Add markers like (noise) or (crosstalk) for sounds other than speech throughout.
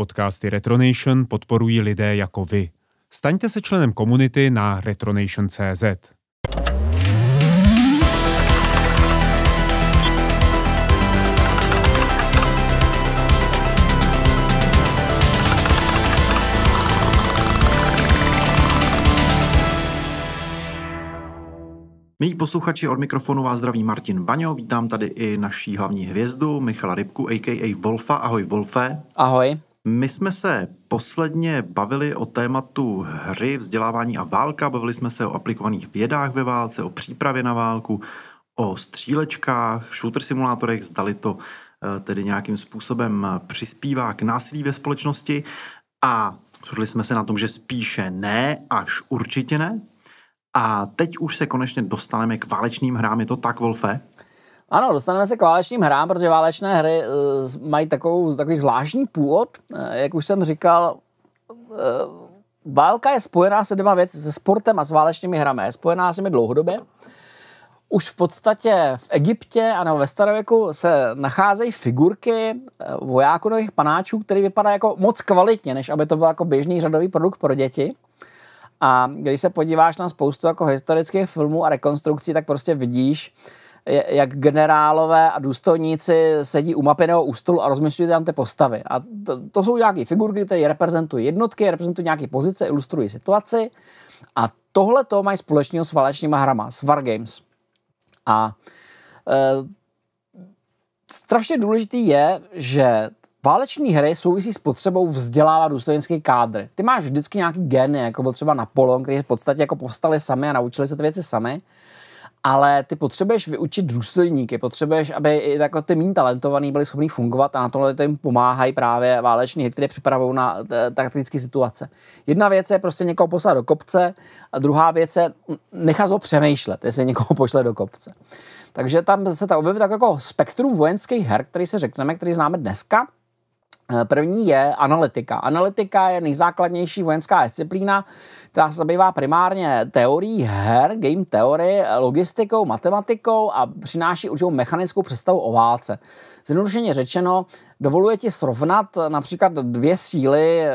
Podcasty Retronation podporují lidé jako vy. Staňte se členem komunity na retronation.cz. Milí posluchači, od mikrofonu vás zdraví Martin Baňo, vítám tady i naší hlavní hvězdu Michala Rybku, a.k.a. Wolfa. Ahoj Wolfe. Ahoj. My jsme se posledně bavili o tématu hry, vzdělávání a válka, bavili jsme se o aplikovaných vědách ve válce, o přípravě na válku, o střílečkách, shooter simulátorech, zdali to eh, tedy nějakým způsobem přispívá k násilí ve společnosti a shodli jsme se na tom, že spíše ne, až určitě ne. A teď už se konečně dostaneme k válečným hrám, je to tak, Wolfe? Ano, dostaneme se k válečným hrám, protože válečné hry uh, mají takovou, takový zvláštní původ. Uh, jak už jsem říkal, uh, válka je spojená se dvěma věci, se sportem a s válečnými hrami. Je spojená s nimi dlouhodobě. Už v podstatě v Egyptě a nebo ve starověku se nacházejí figurky vojáků nových panáčů, které vypadají jako moc kvalitně, než aby to byl jako běžný řadový produkt pro děti. A když se podíváš na spoustu jako historických filmů a rekonstrukcí, tak prostě vidíš, jak generálové a důstojníci sedí u mapy nebo u stolu a rozmyšľují tam ty postavy. A to, to jsou nějaké figurky, které reprezentují jednotky, reprezentují nějaké pozice, ilustrují situaci. A tohle to mají společného s válečníma hrama, s Wargames. A e, strašně důležitý je, že Váleční hry souvisí s potřebou vzdělávat důstojnický kádr. Ty máš vždycky nějaký geny, jako byl třeba Napoleon, který v podstatě jako povstali sami a naučili se ty věci sami ale ty potřebuješ vyučit důstojníky, potřebuješ, aby i jako ty méně talentovaní byli schopni fungovat a na tohle jim pomáhají právě váleční hry, které připravují na eh, taktické situace. Jedna věc je prostě někoho poslat do kopce a druhá věc je nechat ho přemýšlet, jestli někoho pošle do kopce. Takže tam se tam objeví tak jako spektrum vojenských her, který se řekneme, který známe dneska, první je analytika. Analytika je nejzákladnější vojenská disciplína, která se zabývá primárně teorií her, game teory, logistikou, matematikou a přináší určitou mechanickou představu o válce. Zjednodušeně řečeno, dovoluje ti srovnat například dvě síly, eh,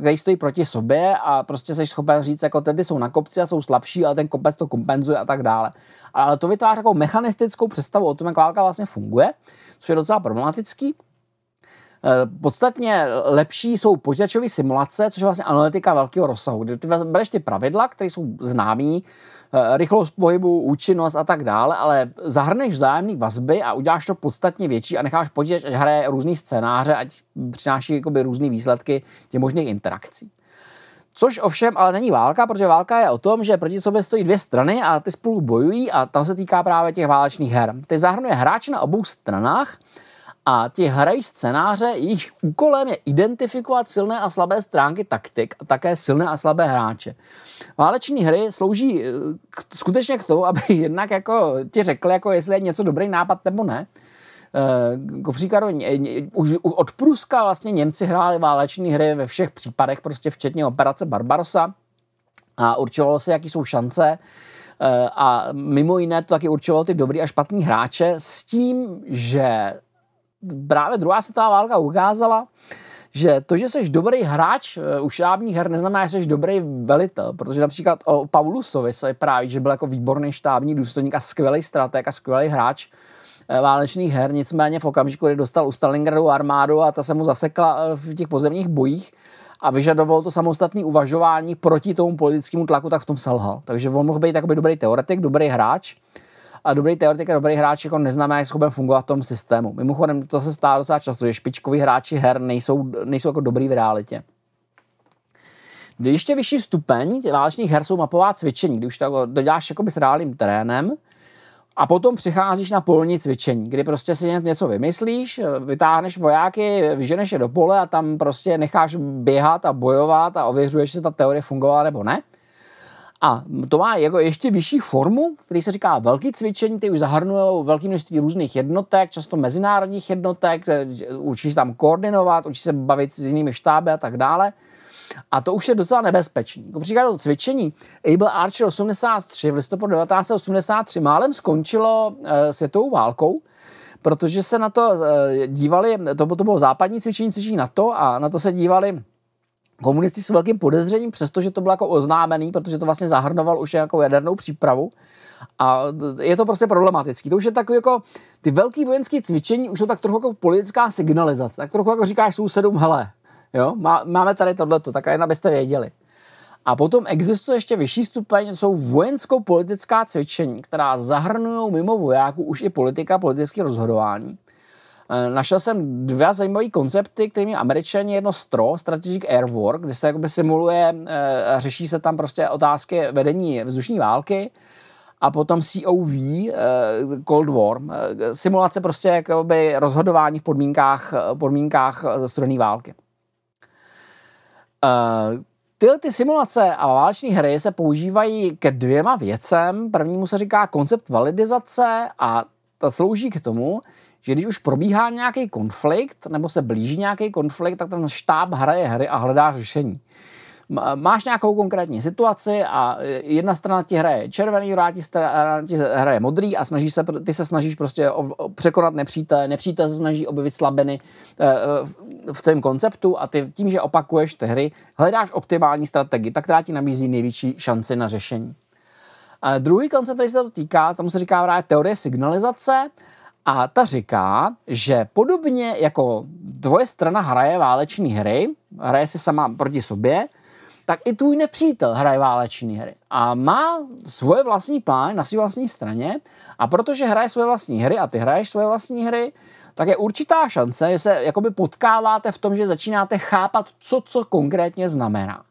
které stojí proti sobě a prostě jsi schopen říct, jako tedy jsou na kopci a jsou slabší, ale ten kopec to kompenzuje a tak dále. Ale to vytváří takovou mechanistickou představu o tom, jak válka vlastně funguje, což je docela problematický. Eh, podstatně lepší jsou počítačové simulace, což je vlastně analytika velkého rozsahu, kde ty bereš ty pravidla, které jsou známý, eh, rychlost pohybu, účinnost a tak dále, ale zahrneš vzájemné vazby a uděláš to podstatně větší a necháš počítač, ať hraje různý scénáře, ať přináší různé výsledky těch možných interakcí. Což ovšem ale není válka, protože válka je o tom, že proti sobě stojí dvě strany a ty spolu bojují a tam se týká právě těch válečných her. Ty zahrnuje hráče na obou stranách a ti hrají scénáře, jejich úkolem je identifikovat silné a slabé stránky taktik a také silné a slabé hráče. Váleční hry slouží eh, k, skutečně k tomu, (laughs) aby jednak jako ti řekli, jako jestli je něco dobrý nápad nebo ne. K eh, příkladu, už od Pruska vlastně Němci hráli váleční hry ve všech případech, prostě včetně operace Barbarossa a určovalo se, jaký jsou šance eh, a mimo jiné to taky určovalo ty dobrý a špatný hráče s tím, že právě druhá světová válka ukázala, že to, že jsi dobrý hráč eh, u štábních her, neznamená, že jsi dobrý velitel, protože například o Paulusovi se právě, že byl jako výborný štábní důstojník a skvělý strateg a skvělý hráč eh, válečných her, nicméně v okamžiku, kdy dostal u Stalingradu armádu a ta se mu zasekla eh, v těch pozemních bojích a vyžadoval to samostatné uvažování proti tomu politickému tlaku, tak v tom selhal. Takže on mohl být dobrý teoretik, dobrý hráč, a dobrý teoretik a dobrý hráč jako neznamená, jak schopen fungovat v tom systému. Mimochodem, to se stává docela často, že špičkoví hráči her nejsou, nejsou jako dobrý v realitě. Když ještě vyšší stupeň válečných her jsou mapová cvičení, když to jako doděláš jakoby s reálným terénem, a potom přicházíš na polní cvičení, kdy prostě si něco vymyslíš, vytáhneš vojáky, vyženeš je do pole a tam prostě necháš běhat a bojovat a ověřuješ, jestli ta teorie fungovala nebo ne. A to má jako ještě vyšší formu, který se říká velký cvičení, ty už zahrnují velké množství různých jednotek, často mezinárodních jednotek, učí se tam koordinovat, učí se bavit s jinými štáby a tak dále. A to už je docela nebezpečný. Jako příklad cvičení Able Archer 83 v listopadu 1983 málem skončilo e, světovou válkou, protože se na to eh, dívali, to, to bylo západní cvičení, cvičení na to a na to se dívali komunisti s velkým podezřením, přestože to bylo jako oznámený, protože to vlastně zahrnoval už jako jadernou přípravu. A je to prostě problematický. To už je takový jako, ty velký vojenské cvičení už jsou tak trochu jako politická signalizace. Tak trochu jako říkáš sousedům, hele, jo, má, máme tady tohleto, tak jen abyste věděli. A potom existuje ještě vyšší stupeň, jsou vojensko-politická cvičení, která zahrnují mimo vojáků už i politika, politické rozhodování. E, našel jsem dva zajímavé koncepty, kterými američani jedno STRO, Strategic Air War, kde se jakoby simuluje, e, řeší se tam prostě otázky vedení vzdušní války, a potom COV, eh, Cold War, eh, simulace prostě jakoby rozhodování v podmínkách, eh, podmínkách studené války. Tyhle ty simulace a váleční hry se používají ke dvěma věcem. Prvnímu se říká koncept validizace a to slouží k tomu, že když už probíhá nějaký konflikt nebo se blíží nějaký konflikt, tak ten štáb hraje hry a hledá řešení máš nějakou konkrétní situaci a jedna strana ti hraje červený, druhá ti, strana ti hraje modrý a snaží se, ty se snažíš prostě překonat nepřítele, nepřítel se snaží objevit slabiny e, v tom konceptu a ty tím, že opakuješ ty hry, hledáš optimální strategii, tak která ti nabízí největší šanci na řešení. A druhý koncept, který se to týká, tomu se říká právě teorie signalizace, a ta říká, že podobně jako tvoje strana hraje váleční hry, hraje si sama proti sobě, tak i tvůj nepřítel hraje váleční hry a má svoje vlastní plán na své vlastní straně a protože hraje svoje vlastní hry a ty hraješ svoje vlastní hry, tak je určitá šance, že se jakoby potkáváte v tom, že začínáte chápat, co co konkrétně znamená.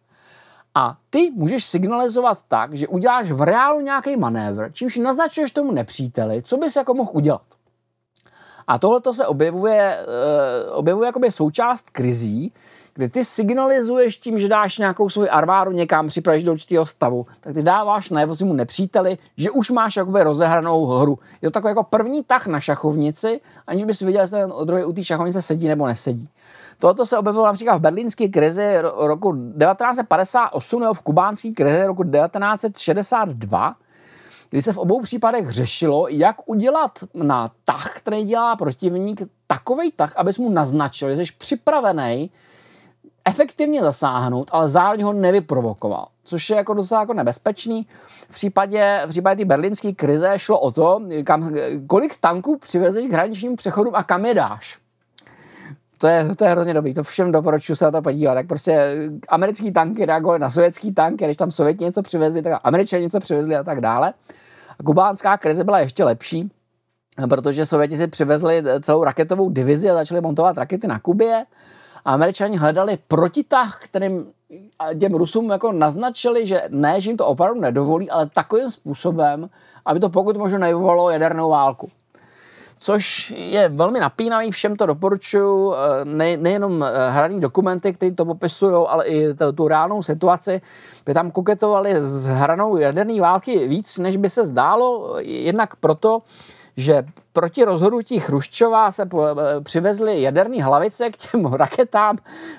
A ty můžeš signalizovat tak, že uděláš v reálu nějaký manévr, čímž naznačuješ tomu nepříteli, co bys jako mohl udělat. A tohle se objevuje, uh, objevuje jakoby součást krizí, kdy ty signalizuješ tím, že dáš nějakou svoji armádu někam, připravíš do určitého stavu, tak ty dáváš najevo mu nepříteli, že už máš jakoby rozehranou hru. Je to takový jako první tah na šachovnici, aniž bys viděl, jestli ten druhý u té šachovnice sedí nebo nesedí. Toto se objevilo například v berlínské krizi roku 1958 nebo v kubánské krizi roku 1962, kdy se v obou případech řešilo, jak udělat na tah, který dělá protivník, takový tah, abys mu naznačil, že jsi připravený efektivně zasáhnout, ale zároveň ho nevyprovokoval. Což je jako docela jako nebezpečný. V případě, v případě té berlínské krize šlo o to, kam, kolik tanků přivezeš k hraničním přechodům a kam je dáš. To je, to je hrozně dobrý, to všem doporučuji se na to podívat. Tak prostě americký tanky reagovaly na sovětský tanky, když tam sověti něco přivezli, tak američani něco přivezli a tak dále. A kubánská krize byla ještě lepší, protože Sověti si přivezli celou raketovou divizi a začali montovat rakety na Kubě a američani hledali protitah, kterým těm Rusům jako naznačili, že ne, že jim to opravdu nedovolí, ale takovým způsobem, aby to pokud možno nevyvolalo jadernou válku. Což je velmi napínavý, všem to doporučuju, eh, ne, nejenom eh, hraní dokumenty, které to popisují, ale i tu, tu reálnou situaci. By tam koketovali s hranou jaderné války víc, než by se zdálo, jednak proto, že proti rozhodnutí Chruščova se eh, přivezly jaderné hlavice k těm (laughs) raketám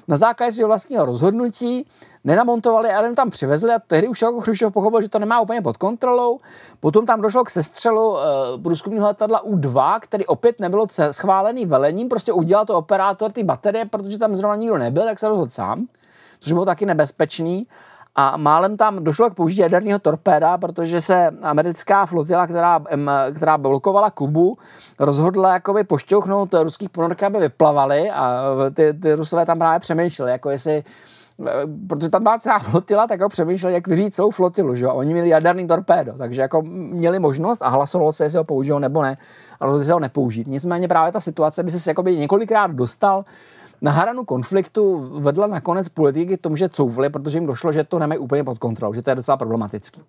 na základě svého vlastního rozhodnutí, nenamontovali a jenom tam přivezli a tehdy už jako Chruščov pochopil, že to nemá úplně pod kontrolou. Potom tam došlo k sestřelu uh, průzkumního letadla U-2, který opět nebylo schválený velením, prostě udělal to operátor ty baterie, protože tam zrovna nikdo nebyl, tak se rozhodl sám, což bylo taky nebezpečný a málem tam došlo k použití jaderného torpéda, protože se americká flotila, která, která blokovala Kubu, rozhodla jakoby pošťouchnout ruských ponorky, aby vyplavali a ty, ty rusové tam právě přemýšleli, jako jestli protože tam byla celá flotila, tak ho přemýšleli, jak vyřít celou flotilu, že? A oni měli jaderný torpédo, takže jako měli možnost a hlasovalo se, jestli ho použijou nebo ne, a rozhodli se ho nepoužít. Nicméně právě ta situace, kdy se několikrát dostal na hranu konfliktu vedla nakonec politiky tomu, že couvli, protože jim došlo, že to nemají úplně pod kontrolou, že to je docela problematický.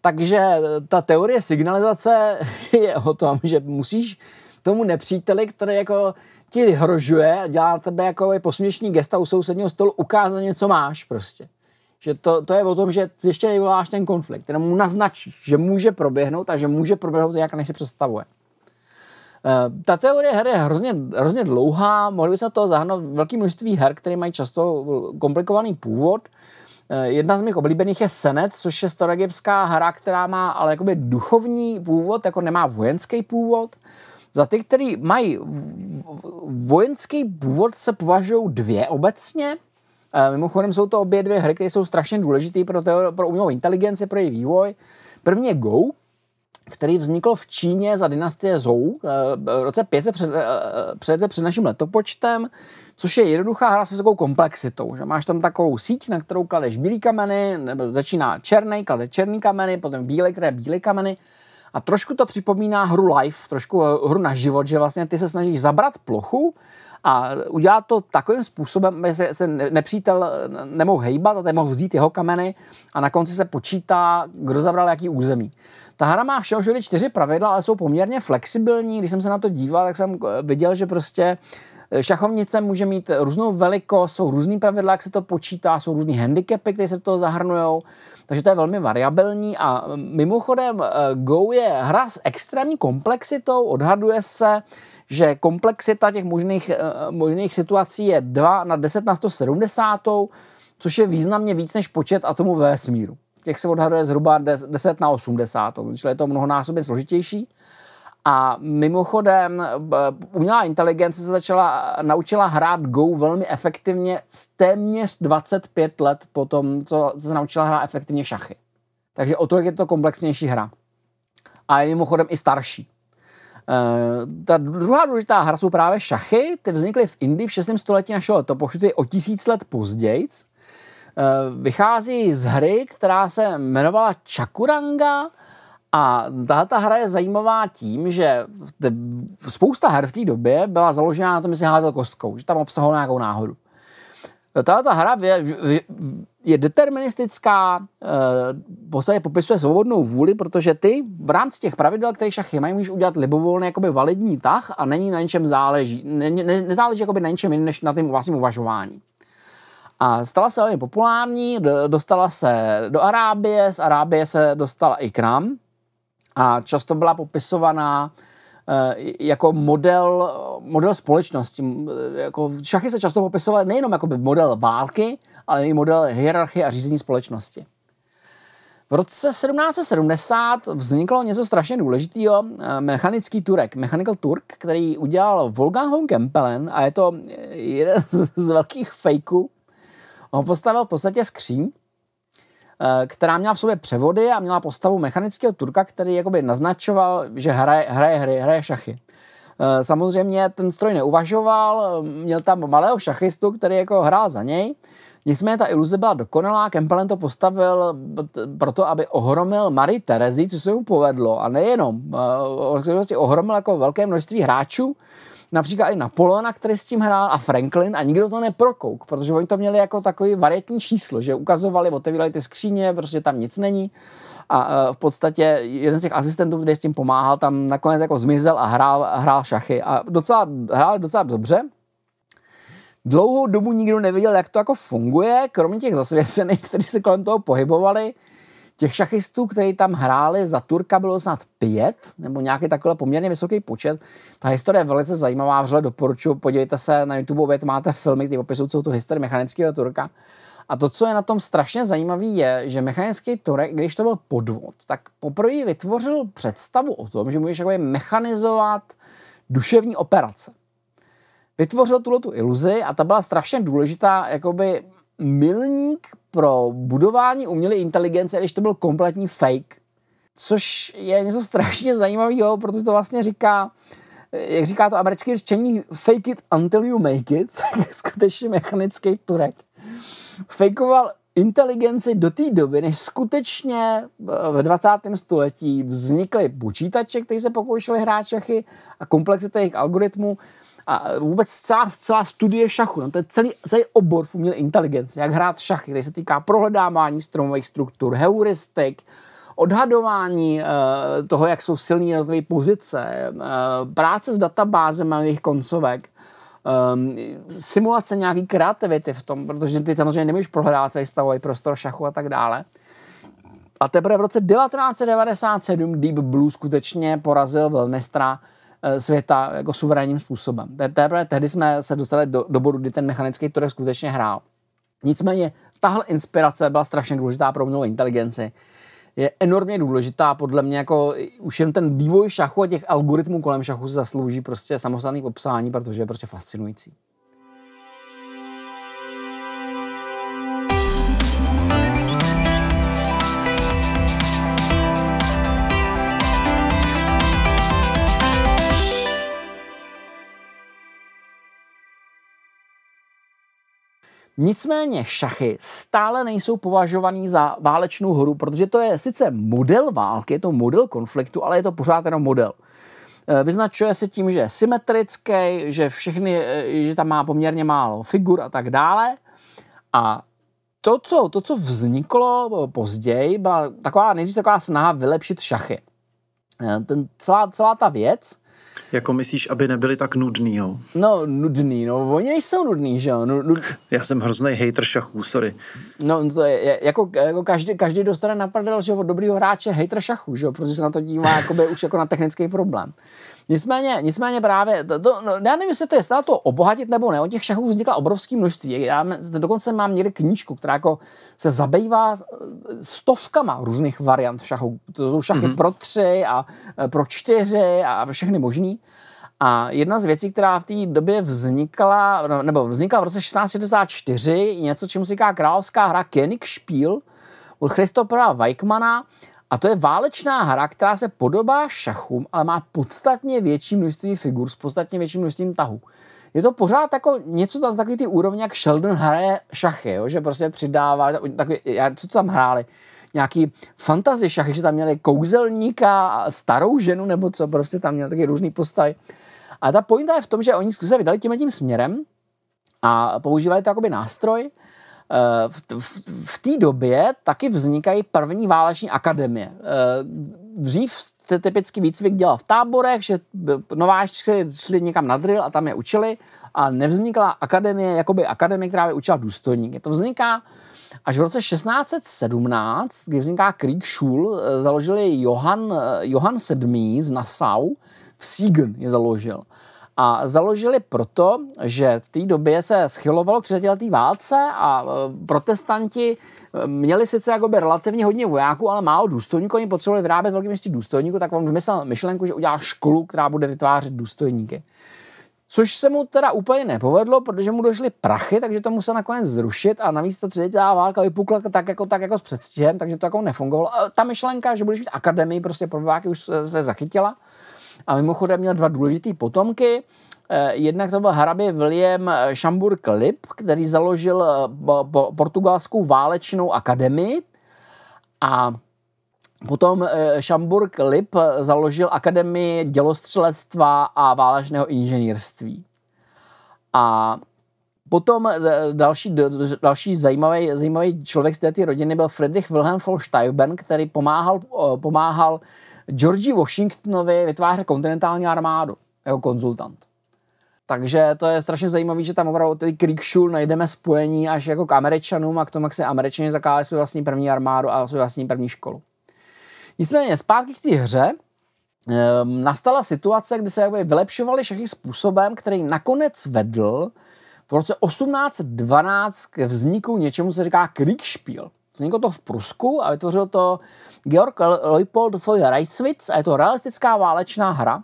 Takže ta teorie signalizace (laughs) je o tom, že musíš tomu nepříteli, který jako ti vyhrožuje, dělá tebe jako posměšný gesta u sousedního stolu, ukázat něco máš prostě. Že to, to je o tom, že ještě nevyvoláš ten konflikt, jenom mu naznačíš, že může proběhnout a že může proběhnout jak než si představuje. Eh, ta teorie her je hrozně, hrozně dlouhá, mohli by se to zahrnout velké množství her, které mají často komplikovaný původ. Eh, jedna z mých oblíbených je Senet, což je staroegyptská hra, která má ale jakoby duchovní původ, jako nemá vojenský původ. Za ty, kteří mají vojenský původ, se považují dvě obecně. E, mimochodem jsou to obě dvě hry, které jsou strašně důležité pro, teori- pro umělou inteligenci, pro její vývoj. První je Go, který vznikl v Číně za dynastie Zhou e, v roce 500 před, e, před, před naším letopočtem, což je jednoduchá hra s vysokou komplexitou. Že máš tam takovou síť, na kterou kladeš bílý kameny, nebo začíná černý, klade černý kameny, potom bílé, které bílé kameny a trošku to připomíná hru live, trošku eh, hru na život, že vlastně ty se snažíš zabrat plochu a udělat to takovým způsobem, aby se, se nepřítel nemohl hejbat a nemohl vzít jeho kameny a na konci se počítá, kdo zabral jaký území. Ta hra má všeho čtyři pravidla, ale jsou poměrně flexibilní. Když jsem se na to díval, tak jsem eh, viděl, že prostě Šachovnice může mít různou velikost, jsou různý pravidla, jak se to počítá, jsou různý handicapy, které se do toho zahrnují, takže to je velmi variabilní a mimochodem eh, Go je hra s extrémní komplexitou, odhaduje se, že komplexita těch možných, eh, možných situací je 2 na 10 na 170, což je významně víc než počet atomů ve vesmíru. Těch se odhaduje zhruba 10 na 80, čili je to mnohonásobně složitější. A mimochodem, umělá inteligence se začala, naučila hrát Go velmi efektivně téměř 25 let po tom, co se naučila hrát efektivně šachy. Takže o to je to komplexnější hra. A je mimochodem i starší. Uh, ta druhá důležitá hra jsou právě šachy. Ty vznikly v Indii v 6. století našeho letopočtu, o tisíc let později. Vychází z hry, která se jmenovala Chakuranga a tahle hra je zajímavá tím, že spousta her v té době byla založena na tom, že si házel kostkou, že tam obsahoval nějakou náhodu. Tahle hra je, je deterministická, eh, v podstatě popisuje svobodnou vůli, protože ty v rámci těch pravidel, které šachy mají, můžeš udělat libovolný jakoby validní tah a není na něčem záleží. Ne, ne, nezáleží jakoby na něčem jiném, než na tím vlastním uvažování. A stala se velmi populární, dostala se do Arábie, z Arábie se dostala i k nám, a často byla popisovaná eh, jako model, model společnosti. Jako šachy se často popisovaly nejenom jako model války, ale i model hierarchie a řízení společnosti. V roce 1770 vzniklo něco strašně důležitého, eh, mechanický turek, Mechanical Turk, který udělal Wolfgang von Kempelen a je to jeden (laughs) z velkých fejků. On postavil v podstatě skříň, Eh, která měla v sobě převody a měla postavu mechanického turka, který jakoby naznačoval, že hraje, hraje hry, hraje šachy. Eh, samozřejmě ten stroj neuvažoval, měl tam malého šachistu, který jako hrál za něj. Nicméně ta iluze byla dokonalá, Kempelen to postavil proto, aby ohromil Marie Terezi, co se mu povedlo. A nejenom, eh, on ohromil jako velké množství hráčů, například i Napoleona, který s tím hrál, a Franklin a nikdo to neprokouk, protože oni to měli jako takový varietní číslo, že ukazovali, otevírali ty skříně, prostě tam nic není a v podstatě jeden z těch asistentů, který s tím pomáhal, tam nakonec jako zmizel a hrál, hrál šachy a docela, hrál docela dobře. Dlouhou dobu nikdo nevěděl, jak to jako funguje, kromě těch zasvěcených, (laughs) kteří se kolem toho pohybovali. Těch šachistů, kteří tam hráli za Turka, bylo snad pět, nebo nějaký takový poměrně vysoký počet. Ta historie je velice zajímavá, vřele doporučuji, podívejte se na YouTube, opět máte filmy, které opisují celou tu historii mechanického Turka. A to, co je na tom strašně zajímavé, je, že mechanický Turek, když to byl podvod, tak poprvé vytvořil představu o tom, že můžeš mechanizovat duševní operace. Vytvořil tuhle tu iluzi a ta byla strašně důležitá, jakoby milník pro budování umělé inteligence, když to byl kompletní fake. Což je něco strašně zajímavého, protože to vlastně říká, jak říká to americké řečení, fake it until you make it, (laughs) skutečně mechanický turek. Fakeoval inteligenci do té doby, než skutečně v 20. století vznikly počítače, které se pokoušeli hrát šachy a komplexita jejich algoritmů a vůbec celá, celá studie šachu, no to je celý, celý obor v umělé inteligenci, jak hrát šachy, který se týká prohledávání stromových struktur, heuristik, odhadování uh, toho, jak jsou silné jednotlivé pozice, uh, práce s databázemi jejich koncovek, um, simulace nějaký kreativity v tom, protože ty samozřejmě nemůžeš prohledávat celý stavový prostor šachu a tak dále. A teprve v roce 1997 Deep Blue skutečně porazil velmistra světa jako suverénním způsobem. Teprve tehdy jsme se dostali do, do bodu, kdy ten mechanický turek skutečně hrál. Nicméně tahle inspirace byla strašně důležitá pro umělou inteligenci. je enormně důležitá. Podle mě jako už jen ten vývoj šachu a těch algoritmů kolem šachu zaslouží prostě samostatný popsání, protože je prostě fascinující. Nicméně šachy stále nejsou považovaný za válečnou hru, protože to je sice model války, je to model konfliktu, ale je to pořád jenom model. Eh, vyznačuje se tím, že je symetrický, že všechny, eh, že tam má poměrně málo figur a tak dále. A to, co, to, co vzniklo později, byla taková, nejdřív taková snaha vylepšit šachy. Eh, ten, celá, celá ta věc jako myslíš, aby nebyli tak nudný, jo? No, nudný, no, oni nejsou nudný, že jo? Nud... Já jsem hrozný hater šachů, sorry. No, to je, jako, jako každý, každý dostane na prdel, že od dobrýho hráče hater šachů, že jo? Protože se na to dívá jakoby, už jako na technický problém. Nicméně, nicméně právě, to, to, no, já nevím, jestli to je stále to obohatit nebo ne, o těch šachů vznikla obrovské množství. Já dokonce mám někde knížku, která jako se zabývá stovkama různých variant šachů. To jsou šachy mm-hmm. pro tři a e, pro čtyři a všechny možný. A jedna z věcí, která v té době vznikla, no, nebo vznikla v roce 1664, něco, čemu se říká královská hra Spiel od Christopera Weichmana, a to je válečná hra, která se podobá šachům, ale má podstatně větší množství figur s podstatně větším množstvím tahů. Je to pořád jako něco tam takový ty úrovně, jak Sheldon hraje šachy, jo? že prostě přidává, takový, co tam hráli, nějaký fantasy šachy, že tam měli kouzelníka, starou ženu, nebo co, prostě tam měli taky různý postavy. A ta pointa je v tom, že oni se vydali tím tím směrem a používali to jakoby nástroj, v, v, v té době taky vznikají první váleční akademie. Eh, dřív jste typicky výcvik dělal v táborech, že nováčci šli někam na drill a tam je učili a nevznikla akademie, jakoby akademie, která by učila důstojníky. To vzniká až v roce 1617, kdy vzniká Kriegschul, eh, založili Johann, Johann VII z Nassau, v Siegen je založil. A založili proto, že v té době se schylovalo k válce a e, protestanti e, měli sice jakoby relativně hodně vojáků, ale málo důstojníků, oni potřebovali vyrábět velké množství důstojníků, tak on vymyslel myšlenku, že udělá školu, která bude vytvářet důstojníky. Což se mu teda úplně nepovedlo, protože mu došly prachy, takže to musel nakonec zrušit a navíc ta třetí válka vypukla tak jako, tak jako s předstihem, takže to jako nefungovalo. A ta myšlenka, že budeš mít akademii prostě pro vojáky, už se zachytila. A mimochodem měl dva důležité potomky. Eh, jednak to byl hrabě William Schambur Lip, který založil eh, portugalskou válečnou akademii a Potom Šamburg eh, Lip založil Akademii dělostřelectva a válečného inženýrství. A potom další, další zajímavý, zajímavý člověk z této rodiny byl Friedrich Wilhelm von Steuben, který pomáhal, pomáhal Georgi Washingtonovi vytvářet kontinentální armádu jako konzultant. Takže to je strašně zajímavé, že tam opravdu ty Kriegschul najdeme spojení až jako k Američanům a k tomu, jak se Američani zakládali svou vlastní první armádu a svou vlastní první školu. Nicméně zpátky k té hře, um, nastala situace, kdy se jakoby vylepšovali všechny způsobem, který nakonec vedl v roce 1812 k vzniku něčemu, se říká Kriegspiel. Vzniklo to v Prusku a vytvořil to Georg Leopold von Reiswitz a je to realistická válečná hra,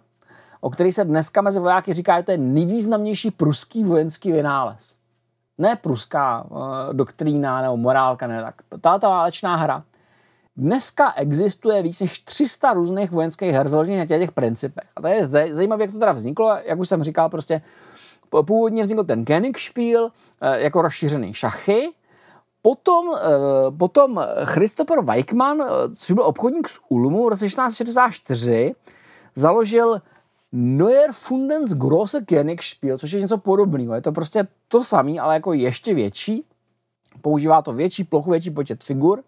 o který se dneska mezi vojáky říká, že to je nejvýznamnější pruský vojenský vynález. Ne pruská uh, doktrína nebo morálka, ne tak. Ta válečná hra. Dneska existuje víc než 300 různých vojenských her založených na těch principech. A to je zajímavé, jak to teda vzniklo. Jak už jsem říkal, prostě původně vznikl ten Königspiel eh, jako rozšířený šachy, Potom, eh, potom Christopher Weichmann, což byl obchodník z Ulmu v roce 1664, založil Neuer Fundens Grosse Königspiel, což je něco podobného. Je to prostě to samé, ale jako ještě větší. Používá to větší plochu, větší počet figur.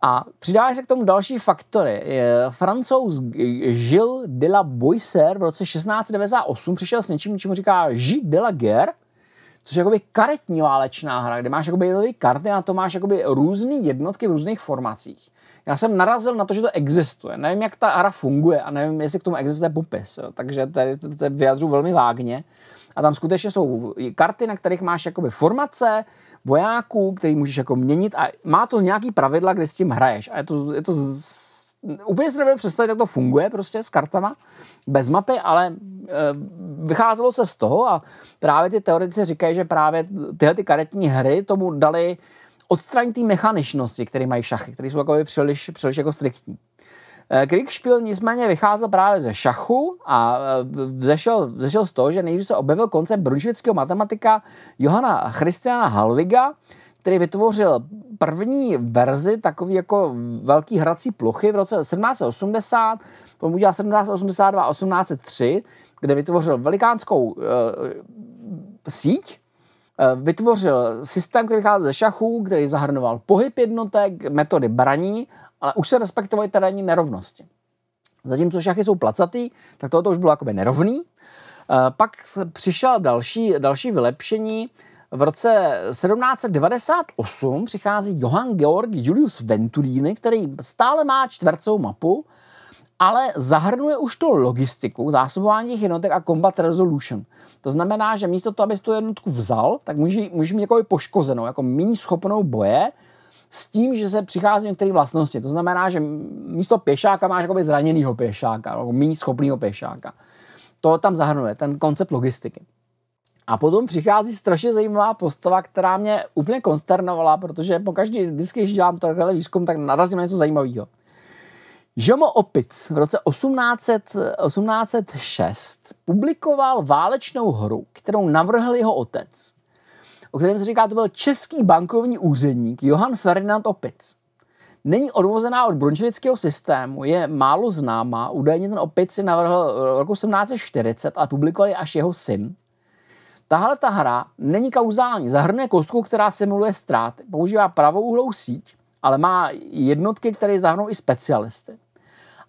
A přidává se k tomu další faktory. Francouz Gilles de la Boisser v roce 1698 přišel s něčím, čemu říká J de la Guerre, což je jakoby karetní válečná hra, kde máš jakoby karty a to máš jakoby různé jednotky v různých formacích. Já jsem narazil na to, že to existuje. Nevím, jak ta hra funguje a nevím, jestli k tomu existuje popis. Jo. Takže tady to vyjadřu velmi vágně. a tam skutečně jsou karty, na kterých máš jakoby formace vojáků, který můžeš jako měnit a má to nějaký pravidla, kde s tím hraješ. A je to, je to z, úplně si nebudu představit, jak to funguje prostě s kartama, bez mapy, ale e, vycházelo se z toho a právě ty teoretici říkají, že právě tyhle ty karetní hry tomu dali odstranit ty mechaničnosti, které mají šachy, které jsou jako příliš, příliš jako striktní. Eh, Kriegspiel nicméně vycházel právě ze šachu a eh, vzešel, vzešel z toho, že nejdřív se objevil koncept brunšvického matematika Johana Christiana Halviga, který vytvořil první verzi takový jako velký hrací plochy v roce 1780, to udělal 1782 a 1803, kde vytvořil velikánskou uh, síť, uh, vytvořil systém, který vycházel ze šachů, který zahrnoval pohyb jednotek, metody braní ale už se respektovaly terénní nerovnosti. Zatímco šachy jsou placatý, tak tohoto už bylo jakoby nerovný. Eh, pak přišel další, další vylepšení. V roce 1798 přichází Johann Georg Julius Venturini, který stále má čtvercovou mapu, ale zahrnuje už to logistiku, zásobování těch jednotek a combat resolution. To znamená, že místo toho, abys tu jednotku vzal, tak můžeš, můžeš mít jako poškozenou, jako méně schopnou boje, s tím, že se přichází některé vlastnosti. To znamená, že místo pěšáka máš jakoby zraněného pěšáka, nebo méně schopného pěšáka. To tam zahrnuje, ten koncept logistiky. A potom přichází strašně zajímavá postava, která mě úplně konsternovala, protože pokaždé, vždycky, když dělám takovýhle výzkum, tak narazím na něco zajímavého. Žomo Opic v roce 1800, 1806 publikoval válečnou hru, kterou navrhl jeho otec o kterém se říká, to byl český bankovní úředník Johann Ferdinand Opic. Není odvozená od brunšvického systému, je málo známá, údajně ten Opic si navrhl v roku 1740 a publikovali až jeho syn. Tahle ta hra není kauzální, zahrnuje kostku, která simuluje ztráty, používá pravouhlou síť, ale má jednotky, které zahrnou i specialisty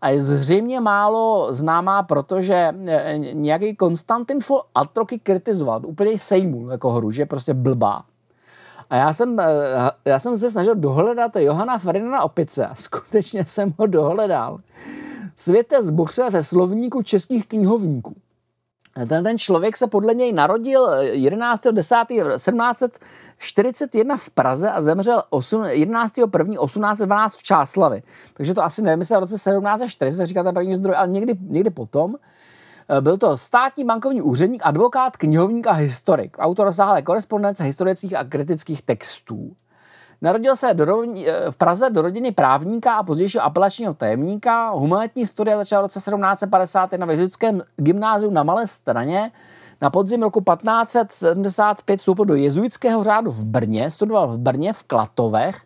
a je zřejmě málo známá, protože eh, nějaký Konstantin Fol Atroky kritizoval, úplně sejmul jako hru, že je prostě blbá. A já jsem, eh, já jsem se snažil dohledat Johana Ferdinanda Opice a skutečně jsem ho dohledal. Světe zboře ve slovníku českých knihovníků. Ten, ten člověk se podle něj narodil 11.10.1741 v Praze a zemřel 11.1.1812 v Čáslavi. Takže to asi nevím, jestli v roce 1740, říká ten první zdroj, ale někdy, někdy potom. Eh, byl to státní bankovní úředník, advokát, knihovník a historik, autor rozsáhlé korespondence historických a kritických textů. Narodil se do rovni, eh, v Praze do rodiny právníka a pozdějšího apelačního tajemníka. Humanitní studia začal v roce 1750 na Vězuckém gymnáziu na Malé straně. Na podzim roku 1575 vstoupil do jezuitského řádu v Brně, studoval v Brně v Klatovech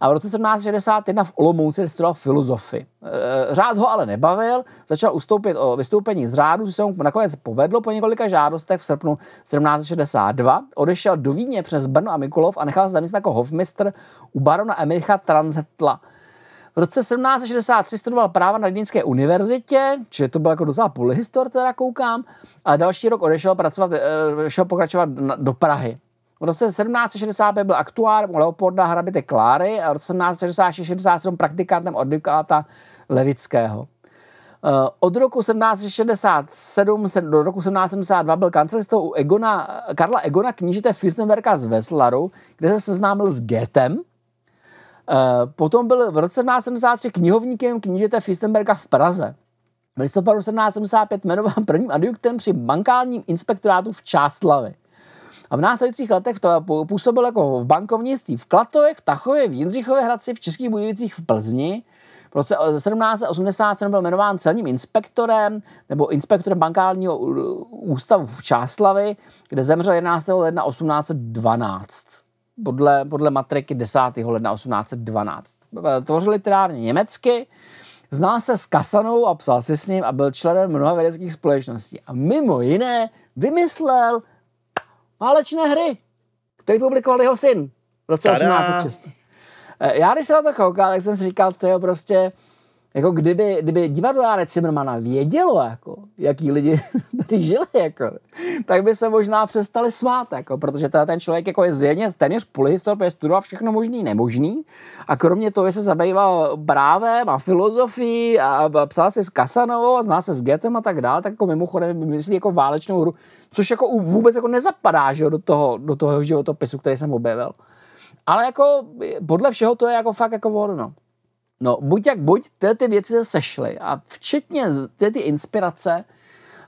a v roce 1761 v Olomouci studoval filozofii. E, řád ho ale nebavil, začal ustoupit o vystoupení z řádu, co se mu nakonec povedlo po několika žádostech v srpnu 1762. Odešel do Víně přes Brno a Mikulov a nechal se zaměstnat jako hofmistr u barona Emilicha Transhetla. V roce 1763 studoval práva na Vídeňské univerzitě, čili to byl jako docela polyhistor, teda koukám, a další rok odešel pracovat, e, šel pokračovat do Prahy. V roce 1765 byl aktuár Leopolda hraběte Kláry a v roce 1766-67 praktikantem advokáta Levického. Eh, od roku 1767 do roku 1772 byl kancelistou u Egona, Karla Egona knížete Fürstenberga z Veslaru, kde se seznámil s Getem. Eh, potom byl v roce 1773 knihovníkem knížete Fürstenberga v Praze. V listopadu 1775 jmenován prvním adjunktem při bankálním inspektorátu v Čáslavi. A v následujících letech to působil jako v bankovnictví v Klatově, v Tachově, v Jindřichově Hradci, v Českých Budějovicích v Plzni. V roce 1787 byl jmenován celním inspektorem nebo inspektorem bankálního ústavu v Čáslavi, kde zemřel 11. ledna 1812 podle, podle matriky 10. ledna 1812. Tvořil literárně německy, znal se s Kasanou a psal si s ním a byl členem mnoha vědeckých společností. A mimo jiné vymyslel válečné hry, který publikoval jeho syn v roce 1806. Eh, já když se na to koukal, tak jsem si říkal, to je prostě Jako kdyby, kdyby divadoláre Zimmermana vědělo, jako, jaký lidi (laughs) tady žili, jako, tak by se možná přestali smát, jako, protože ten člověk jako je zjevně téměř polyhistor, studoval všechno možný nemožný a kromě toho se zabýval právem a filozofií a psal si s Kasanovou a zná se s Getem a tak dále, tak jako mimochodem myslí jako válečnou hru, což jako vůbec jako nezapadá že, do, toho, do toho životopisu, který jsem objevil. Ale jako podle všeho to je jako fakt jako ono. No, buď jak buď, tyhle ty věci se sešly a včetně ty, ty inspirace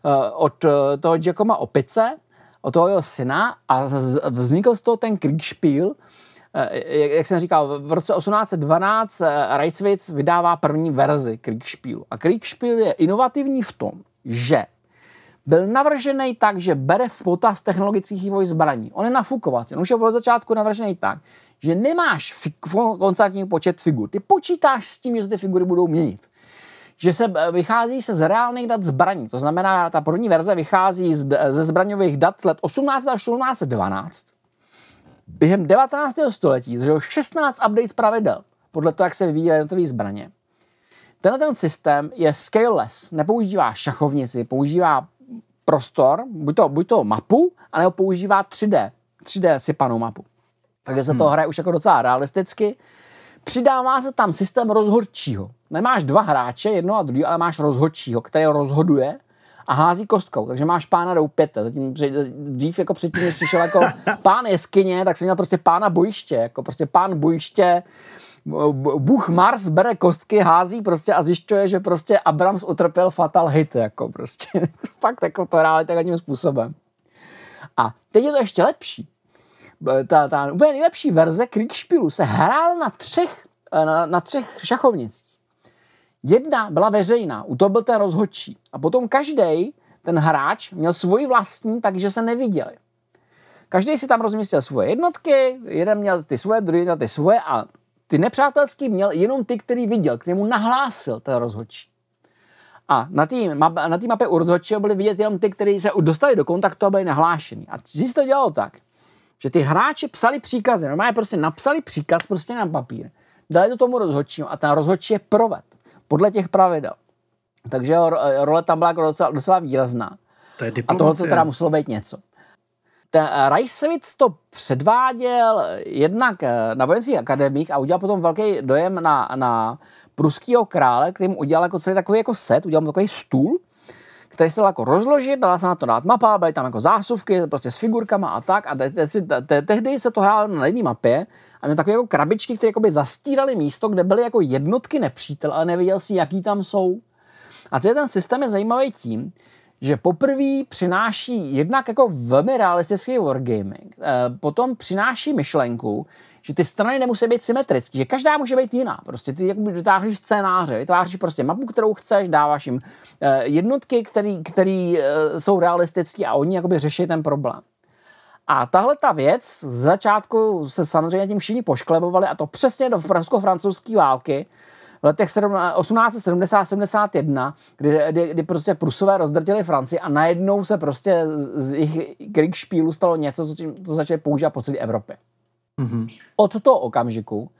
uh, od uh, toho Giacomo Opice, od toho jeho syna a z, vznikl z toho ten Kriegspiel, uh, jak, jak jsem říkal, v roce 1812 uh, Reiswitz vydává první verzi Kriegspielu. A Kriegspiel je inovativní v tom, že byl navržený tak, že bere v potaz technologický vývoj zbraní. On je nafukovací. On už je od začátku navržený tak, že nemáš fi- konstantní počet figur. Ty počítáš s tím, že ty figury budou měnit. Že se eh, vychází se z reálných dat zbraní. To znamená, ta první verze vychází z, ze zbraňových dat let 18 až 1812. Během 19. století zažil 16 update pravidel podle toho, jak se vyvíjí jednotlivé zbraně. Tenhle ten systém je scaleless, nepoužívá šachovnici, používá prostor, buď to, buď to mapu, anebo používá 3D, 3D sypanou mapu. Takže se hmm. to hraje už jako docela realisticky. Přidává se tam systém rozhodčího. Nemáš dva hráče, jedno a druhý, ale máš rozhodčího, který rozhoduje a hází kostkou. Takže máš pána do pěte. Zatím, dřív jako předtím, než přišel jako (laughs) pán jeskyně, tak jsem měl prostě pána bojiště. Jako prostě pán bojiště, Bůh Mars bere kostky, hází prostě a zjišťuje, že prostě Abrams utrpěl fatal hit. Jako prostě. (laughs) Fakt jako to hráli takým způsobem. A teď je to ještě lepší ta, ta úplně nejlepší verze Kriegspielu se hrál na třech, eh, na, na třech šachovnicích. Jedna byla veřejná, u toho byl ten rozhodčí. A potom každý ten hráč měl svoji vlastní, takže se neviděli. Každý si tam rozmístil svoje jednotky, jeden měl ty svoje, druhý měl ty svoje a ty nepřátelský měl jenom ty, který viděl, který mu nahlásil ten rozhodčí. A na té na mapě u rozhodčího byly vidět jenom ty, kteří se dostali do kontaktu a byli nahlášeni. A si to dělalo tak, že ty hráči psali příkazy, normálně prostě napsali příkaz prostě na papír, dali to tomu rozhodčímu a ten rozhodčí je proved podle těch pravidel. Takže role tam byla docela, docela výrazná. To je a tohle se teda muselo být něco. Ten Reiswitz to předváděl jednak eh, na vojenských akademiích a udělal potom velký dojem na, na pruského krále, který mu udělal jako celý takový jako set, udělal mu takový stůl, který se dal jako rozložit, dala se na to dát mapa, byly tam jako zásuvky, prostě s figurkama a tak. A te, te, te, tehdy se to hrálo na jedné mapě a měl takové jako krabičky, které jako zastíraly místo, kde byly jako jednotky nepřítel, ale nevěděl si, jaký tam jsou. A celý ten systém je zajímavý tím, že poprvé přináší jednak jako velmi realistický wargaming, eh, potom přináší myšlenku, že ty strany nemusí být symetrické, že každá může být jiná. Prostě ty jakoby vytváříš scénáře, vytváříš prostě mapu, kterou chceš, dáváš jim eh, jednotky, které eh, jsou realistické a oni jakoby řeší ten problém. A tahle ta věc z začátku se samozřejmě tím všichni pošklebovali a to přesně do francouzské války, v letech 1870-71, kdy, kdy, kdy prostě Prusové rozdrtili Francii a najednou se prostě z jejich Kriegspílu stalo něco, co to začali používat po celé Evropě. Mm-hmm. Od toho okamžiku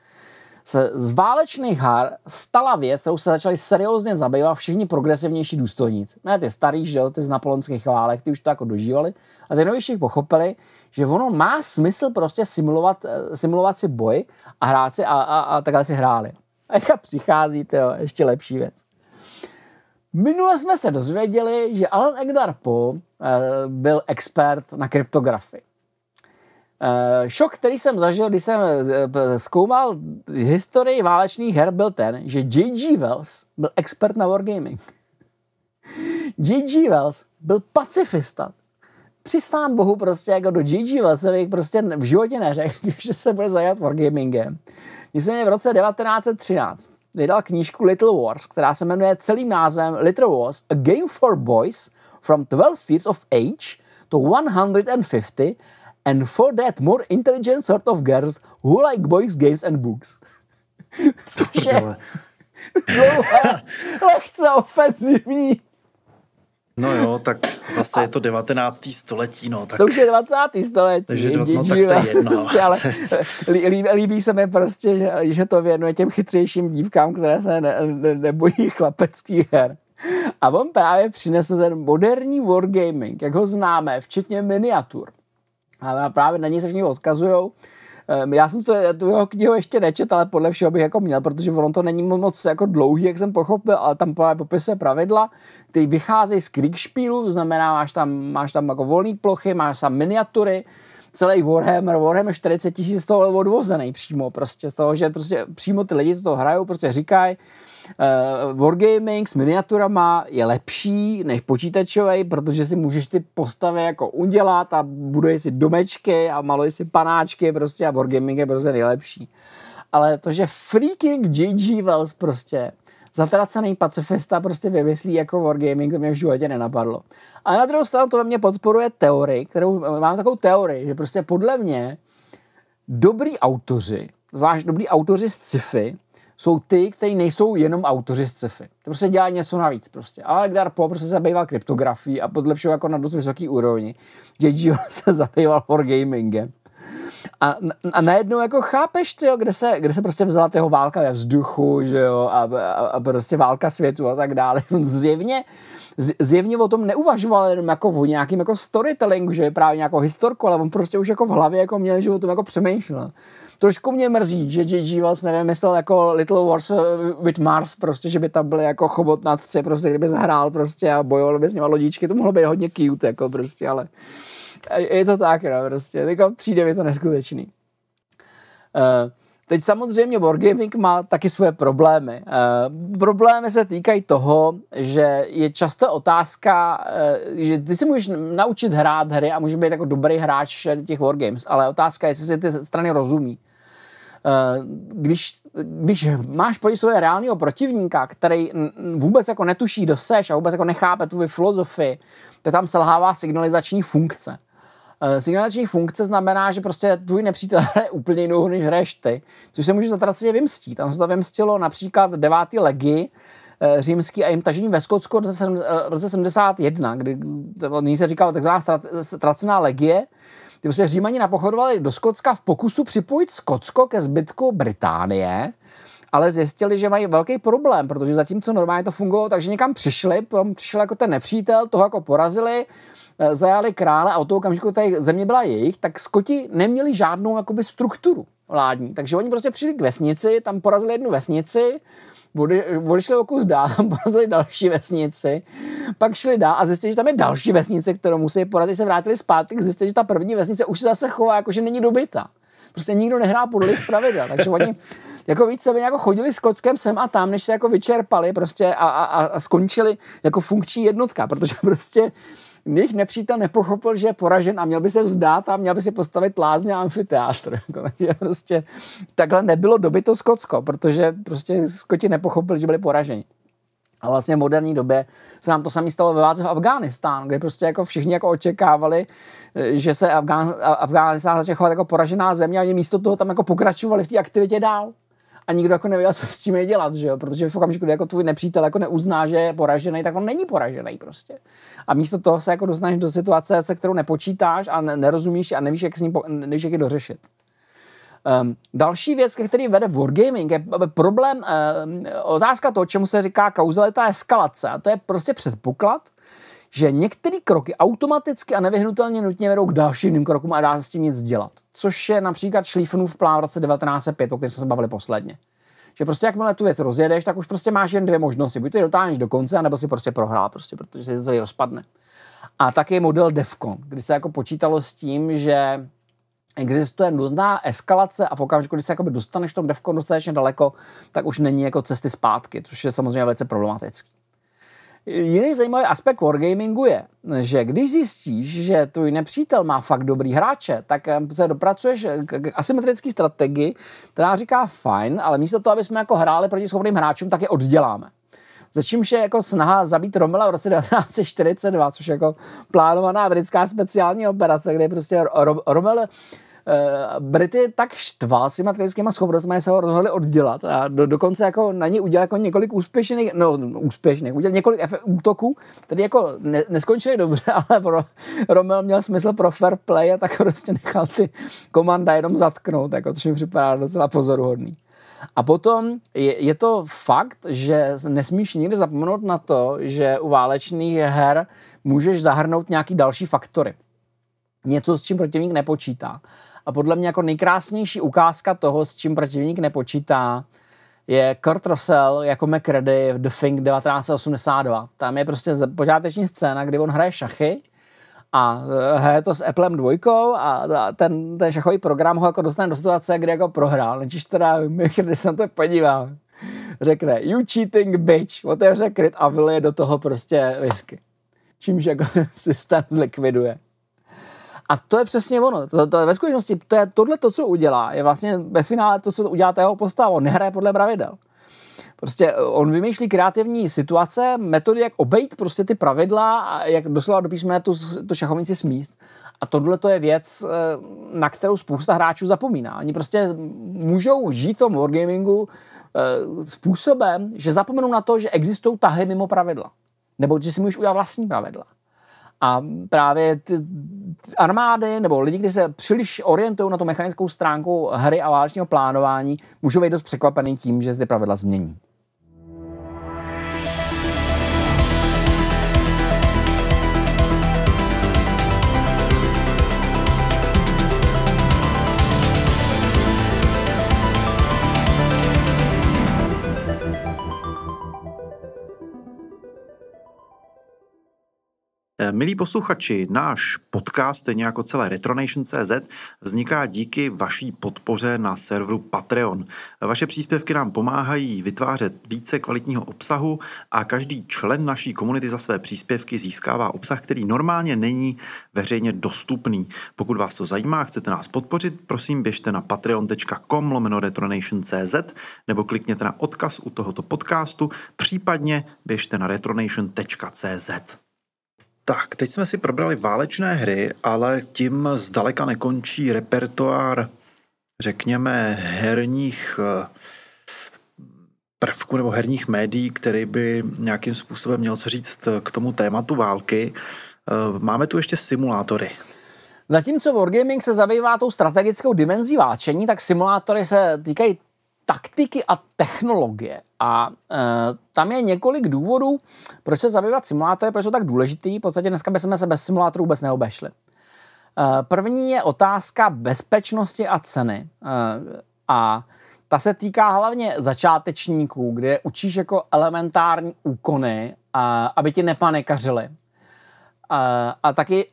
se z válečných her stala věc, kterou se začali seriózně zabývat všichni progresivnější důstojníci. Ne ty starý, že jo, ty z napoleonských válek, ty už to jako dožívali, a ty novější pochopili, že ono má smysl prostě simulovat, eh, simulovat si boj a hrát si a, a, a takhle si hráli. A jak přichází, to ještě lepší věc. Minule jsme se dozvěděli, že Alan Edgar Poe eh, byl expert na kryptografii. Uh, šok, který jsem zažil, když jsem uh, zkoumal historii válečných her, byl ten, že J.G. Wells byl expert na wargaming. (laughs) J.G. Wells byl pacifista. Přistán bohu prostě jako do J.G. Wellsovi prostě v životě neřekl, (laughs) že se bude zajímat wargamingem. Nicméně v roce 1913 vydal knížku Little Wars, která se jmenuje celým názvem Little Wars, A Game for Boys from 12 Years of Age to 150 and for that more intelligent sort of girls who like boys, games and books. (laughs) Což je (laughs) lehce ofenzivní No jo, tak zase je to 19. století, no. Tak... To už je 20. století. Takže no, tak to je jedno. Prostě, ale líbí, líbí se mi prostě, že, že to věnuje těm chytřejším dívkám, které se ne, ne, nebojí chlapeckých her. A on právě přinesl ten moderní wargaming, jak ho známe, včetně miniatur. A právě na něj se všichni odkazujou. Ehm, já jsem to, tu jeho knihu ještě nečet, ale podle všeho bych jako měl, protože ono to není moc jako dlouhý, jak jsem pochopil, ale tam popisuje pravidla, ty vycházejí z Kriegspílu, to znamená, máš tam, máš tam jako volné plochy, máš tam miniatury, celý Warhammer, Warhammer 40 tisíc z toho odvozený přímo, prostě z toho, že prostě přímo ty lidi, co to hrajou, prostě říkají, uh, Wargaming s miniaturama je lepší než počítačový, protože si můžeš ty postavy jako udělat a buduješ si domečky a maluješ si panáčky prostě a Wargaming je prostě nejlepší. Ale to, že freaking G.G. Wells prostě zatracený pacifista prostě vymyslí jako Wargaming, to mě v životě nenapadlo. A na druhou stranu to ve mně podporuje teorii, kterou mám takovou teorii, že prostě podle mě dobrý autoři, zvlášť dobrý autoři z sci-fi, jsou ty, kteří nejsou jenom autoři z sci-fi. To prostě dělá něco navíc prostě. Ale Edgar Poe prostě se zabýval kryptografií a podle všeho jako na dost vysoký úrovni. J.G. se (laughs) zabýval wargamingem. A, a najednou jako chápeš, ty, jo, kde, se, kde se prostě vzala toho válka ve vzduchu, že jo, a, a, a prostě válka světu a tak dále. Zjevně, zjevně o tom neuvažoval jenom jako o nějakým jako storytellingu, že je právě nějakou historku, ale on prostě už jako v hlavě jako měl, že o tom jako přemýšlel. Trošku mě mrzí, že J.G. Wells nevím, myslel jako Little Wars with Mars, prostě, že by tam byly jako chobotnatci, prostě, kdyby zahrál prostě a bojoval by s nimi lodičky, to mohlo být hodně cute, jako prostě, ale je to tak, no, prostě, jako přijde mi to neskutečný. Uh, Teď samozřejmě Wargaming má taky svoje problémy. Uh, problémy se týkají toho, že je často otázka, uh, že ty si můžeš naučit hrát hry a můžeš být jako dobrý hráč těch Wargames, ale otázka je, jestli si ty strany rozumí. Uh, když, když máš proti sobě reálného protivníka, který vůbec jako netuší, kdo seš a vůbec jako nechápe tvou filozofii, tak tam selhává signalizační funkce. Uh, signalizační funkce znamená, že prostě tvůj nepřítel (laughs) je úplně jinou než hraješ ty, což se může zatraceně vymstít. Tam se to vymstilo například devátý legy, eh, římský a jim tažení ve Skotsku v roce 71, kdy nyní se říkalo takzvaná ztracená legie, ty prostě Římani napochodovali do Skotska v pokusu připojit Skotsko ke zbytku Británie, ale zjistili, že mají velký problém, protože zatímco normálně to fungovalo, takže někam přišli, přišel jako ten nepřítel, toho jako porazili, Eh, zajali krále a od toho okamžiku tady země byla jejich, tak Skoti neměli žádnou jakoby strukturu vládní. Takže oni prostě přišli k vesnici, tam porazili jednu vesnici, odešli o kus dál, (laughs) porazili další vesnici, pak šli dál a zjistili, že tam je další vesnice, kterou musí porazit, se vrátili zpátky, zjistili, že ta první vesnice už se zase chová, jako že není dobyta. Prostě nikdo nehrá podle jejich pravidel, takže oni jako víc sebe jako chodili s kockem sem a tam, než se jako vyčerpali prostě a, a, a skončili jako funkční jednotka, protože prostě jejich nepřítel nepochopil, že je poražen a měl by se vzdát a měl by si postavit lázně a amfiteátr. (laughs) Jako, prostě takhle nebylo dobyto Skotsko, protože prostě Skoti nepochopili, že byli poraženi. A vlastně v moderní době se nám to samé stalo ve válce v Afghánistánu, kde prostě jako všichni jako očekávali, že se Afgán, Afghánistán začne chovat jako poražená země a oni místo toho tam jako pokračovali v té aktivitě dál a nikdo jako nevěděl, co s tím je dělat, že jo? protože v okamžiku, kdy jako tvůj nepřítel jako neuzná, že je poražený, tak on není poražený prostě. A místo toho se jako dostaneš do situace, se kterou nepočítáš a nerozumíš a nevíš, jak, s ním, nevíš, jak je dořešit. Um, další věc, který vede Wargaming, je problém, um, otázka toho, čemu se říká kauzalita eskalace. A to je prostě předpoklad, že některé kroky automaticky a nevyhnutelně nutně vedou k dalším krokům a dá se s tím nic dělat. Což je například Schlieffenův plán v roce 1905, o kterém jsme se bavili posledně. Že prostě jakmile tu věc rozjedeš, tak už prostě máš jen dvě možnosti. Buď to dotáhneš do konce, nebo si prostě prohrál, prostě, protože se to celý rozpadne. A taky je model DEFCON, kdy se jako počítalo s tím, že existuje nutná eskalace a v okamžiku, kdy se dostaneš v tom DEFCON dostatečně daleko, tak už není jako cesty zpátky, což je samozřejmě velice problematický. Jiný zajímavý aspekt wargamingu je, že když zjistíš, že tvůj nepřítel má fakt dobrý hráče, tak se dopracuješ k asymetrické strategii, která říká fajn, ale místo toho, aby jsme jako hráli proti schopným hráčům, tak je odděláme. Začímž je jako snaha zabít Romela v roce (laughs) 1942, což je jako plánovaná americká speciální operace, kde prostě Rommel Brity tak štval s těma technickými schopnostmi, se ho rozhodli oddělat a do, dokonce jako na ně udělal jako několik úspěšných, no úspěšných, udělal několik útoků, které jako ne, neskončily dobře, (laughs) ale pro Romel měl smysl pro fair play a tak prostě nechal ty komanda jenom zatknout, jako, což mi připadá docela pozoruhodný. A potom je, je to fakt, že nesmíš nikdy zapomenout na to, že u válečných her můžeš zahrnout nějaký další faktory. Něco, s čím protivník nepočítá. A podle mě jako nejkrásnější ukázka toho, s čím protivník nepočítá, je Kurt Russell jako McCready v The Thing 1982. Tam je prostě počáteční scéna, kdy on hraje šachy a eh, hraje to s Applem dvojkou a ten, ten šachový program ho jako dostane do situace, kdy jako prohrál. Nečiž teda, když se na to podívá, řekne, you cheating bitch, otevře kryt a vylije do toho prostě whisky. Čímž jako (laughs) systém zlikviduje. A to je přesně ono. To, to je ve skutečnosti, to je tohle to, co udělá, je vlastně ve finále to, co udělá jeho postava. On nehraje podle pravidel. Prostě eh, on vymýšlí kreativní situace, metody, jak obejít prostě ty pravidla a jak doslova do písmene tu, tu šachovnici smíst. A tohle to je věc, eh, na kterou spousta hráčů zapomíná. Oni prostě můžou žít v tom wargamingu eh, způsobem, že zapomenou na to, že existují tahy mimo pravidla. Nebo že si můžeš udělat vlastní pravidla. A právě ty armády nebo lidi, kteří se příliš orientují na tu mechanickou stránku hry a válečního plánování, můžou být dost překvapený tím, že zde pravidla změní. Milí posluchači, náš podcast, stejně jako celé Retronation.cz, vzniká díky vaší podpoře na serveru Patreon. Vaše příspěvky nám pomáhají vytvářet více kvalitního obsahu a každý člen naší komunity za své příspěvky získává obsah, který normálně není veřejně dostupný. Pokud vás to zajímá, chcete nás podpořit, prosím běžte na patreon.com lomeno retronation.cz nebo klikněte na odkaz u tohoto podcastu, případně běžte na retronation.cz. Tak, teď jsme si probrali válečné hry, ale tím zdaleka nekončí repertoár, řekněme, herních eh, prvků nebo herních médií, který by nějakým způsobem měl co říct k tomu tématu války. Eh, máme tu ještě simulátory. Zatímco Wargaming se zabývá tou strategickou dimenzí válčení, tak simulátory se týkají taktiky a technologie. A e, tam je několik důvodů, proč se zabývat simulátory, proč jsou tak důležitý. V podstatě dneska bychom se bez simulátorů vůbec neobešli. E, první je otázka bezpečnosti a ceny. E, a ta se týká hlavně začátečníků, kde učíš jako elementární úkony, a, aby ti nepanikařili. A, a taky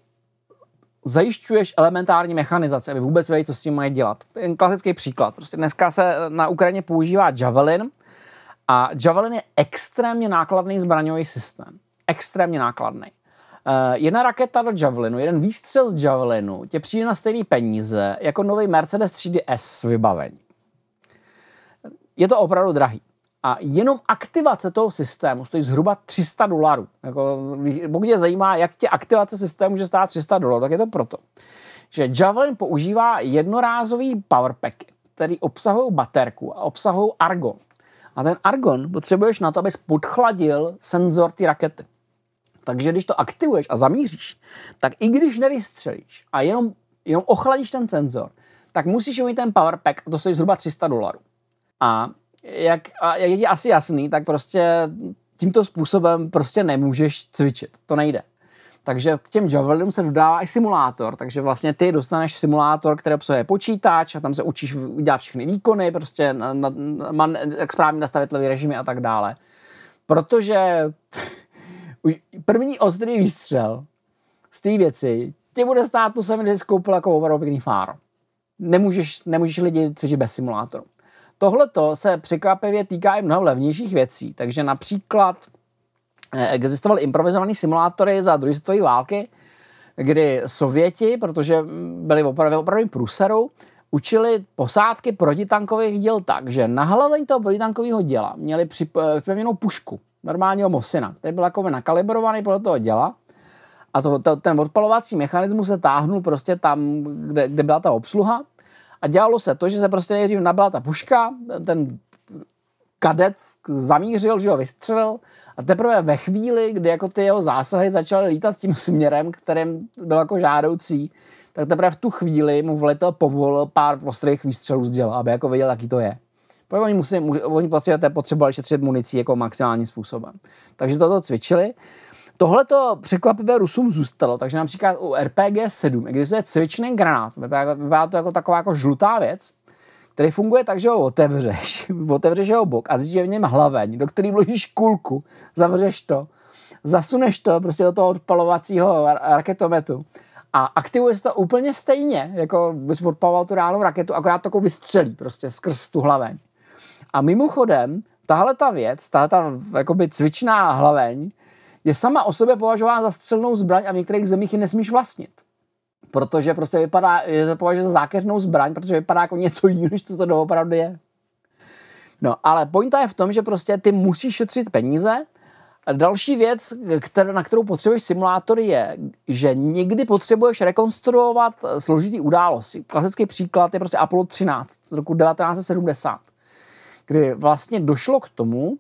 zajišťuješ elementární mechanizaci, aby vůbec věděli, co s tím mají dělat. Klasický příklad. Prostě dneska se na Ukrajině používá Javelin a Javelin je extrémně nákladný zbraňový systém. Extrémně nákladný. Uh, jedna raketa do Javelinu, jeden výstřel z Javelinu tě přijde na stejné peníze jako nový Mercedes 3D S vybavení. Je to opravdu drahý. A jenom aktivace toho systému stojí zhruba 300 dolarů. Jako, pokud je zajímá, jak tě aktivace systému může stát 300 dolarů, tak je to proto, že Javelin používá jednorázový powerpacky, který obsahují baterku a obsahují argon. A ten argon potřebuješ na to, abys podchladil senzor ty rakety. Takže když to aktivuješ a zamíříš, tak i když nevystřelíš a jenom, jenom ochladíš ten senzor, tak musíš mít ten powerpack a to stojí zhruba 300 dolarů. A jak, a jak je asi jasný, tak prostě tímto způsobem prostě nemůžeš cvičit. To nejde. Takže k těm Javelinům se dodává i simulátor, takže vlastně ty dostaneš simulátor, který obsahuje počítač a tam se učíš udělat všechny výkony, prostě na, na, na, jak správně nastavit levý režimy a tak dále. Protože (laughs) první ostrý výstřel z té věci tě bude stát to že jsi koupil jako opravdu pěkný fáro. Nemůžeš, nemůžeš lidi cvičit bez simulátoru. Tohle se překvapivě týká i mnoho levnějších věcí, takže například eh, existovaly improvizované simulátory za druhé světové války, kdy Sověti, protože byli opravdu opravdu průseru, učili posádky protitankových děl tak, že na hlavě toho protitankového děla měli připevněnou pušku, normálního Mosina, který byl jako nakalibrovaný podle toho děla A to, to, ten odpalovací mechanismus se táhnul prostě tam, kde, kde byla ta obsluha. A dělalo se to, že se prostě nejdřív nabila ta puška, ten kadet zamířil, že ho vystřelil a teprve ve chvíli, kdy jako ty jeho zásahy začaly lítat tím směrem, kterým byl jako žádoucí, tak teprve v tu chvíli mu vletel povolil pár ostrých výstřelů z děla, aby jako věděl, jaký to je. Protože oni, musí, oni potřebovali, potřebovali šetřit municí jako maximálním způsobem. Takže toto cvičili. Tohle to překvapivé Rusům zůstalo, takže například u RPG-7 existuje cvičný granát, vypadá to jako taková jako žlutá věc, který funguje tak, že ho otevřeš, (laughs) otevřeš jeho bok a zjistíš, v něm hlaveň, do který vložíš kulku, zavřeš to, zasuneš to prostě do toho odpalovacího raketometu a aktivuje se to úplně stejně, jako bys odpaloval tu reálnou raketu, akorát to jako vystřelí prostě skrz tu hlaveň. A mimochodem, tahle ta věc, tahle ta cvičná hlaveň, je sama o sobě považována za střelnou zbraň a v některých zemích ji nesmíš vlastnit. Protože prostě vypadá, je to považuje za zákeřnou zbraň, protože vypadá jako něco jiného, než to, to doopravdy je. No, ale pointa je v tom, že prostě ty musíš šetřit peníze. Další věc, který, na kterou potřebuješ simulátory, je, že někdy potřebuješ rekonstruovat složitý události. Klasický příklad je prostě Apollo 13 z roku 1970, kdy vlastně došlo k tomu,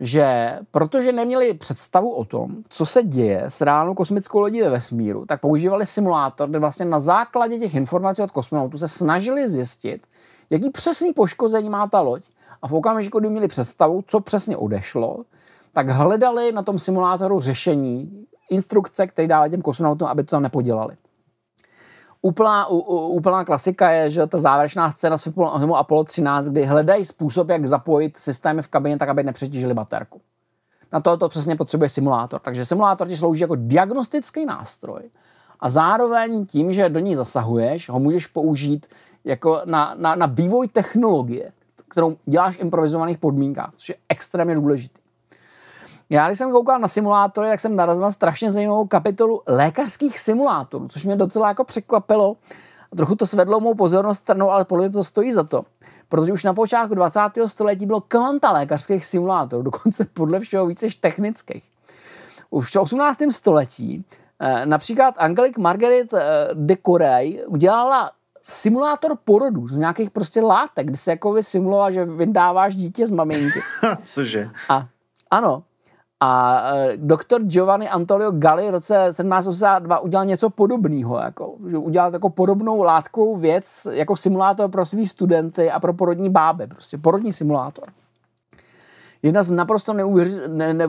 že protože neměli představu o tom, co se děje s reálnou kosmickou lodí ve vesmíru, tak používali simulátor, kde vlastně na základě těch informací od kosmonautů se snažili zjistit, jaký přesný poškození má ta loď. A v okamžiku, kdy měli představu, co přesně odešlo, tak hledali na tom simulátoru řešení, instrukce, které dávali těm kosmonautům, aby to tam nepodělali. Úplná, úplná klasika je, že ta závěrečná scéna z filmu Apollo 13, kdy hledají způsob, jak zapojit systémy v kabině tak, aby nepřetížili baterku. Na to to přesně potřebuje simulátor. Takže simulátor ti slouží jako diagnostický nástroj. A zároveň tím, že do ní zasahuješ, ho můžeš použít jako na, na, na vývoj technologie, kterou děláš v improvizovaných podmínkách, což je extrémně důležitý. Já, když jsem koukal na simulátory, tak jsem narazil na strašně zajímavou kapitolu lékařských simulátorů, což mě docela jako překvapilo. Trochu to svedlo mou pozornost stranou, ale podle mě to stojí za to. Protože už na počátku 20. století bylo kvanta lékařských simulátorů, (laughs) dokonce podle všeho více technických. Už v 18. století eh, například Angelique Marguerite eh, de Corey udělala simulátor porodu z nějakých prostě látek, kdy se jako simuloval, že vydáváš dítě z maminky. (laughs) Cože? A ano, a uh, doktor Giovanni Antonio Galli v roce 1782 udělal něco podobného, jako, že udělal jako podobnou látkovou věc jako simulátor pro svý studenty a pro porodní báby, prostě porodní simulátor. Jedna z naprosto ne, ne,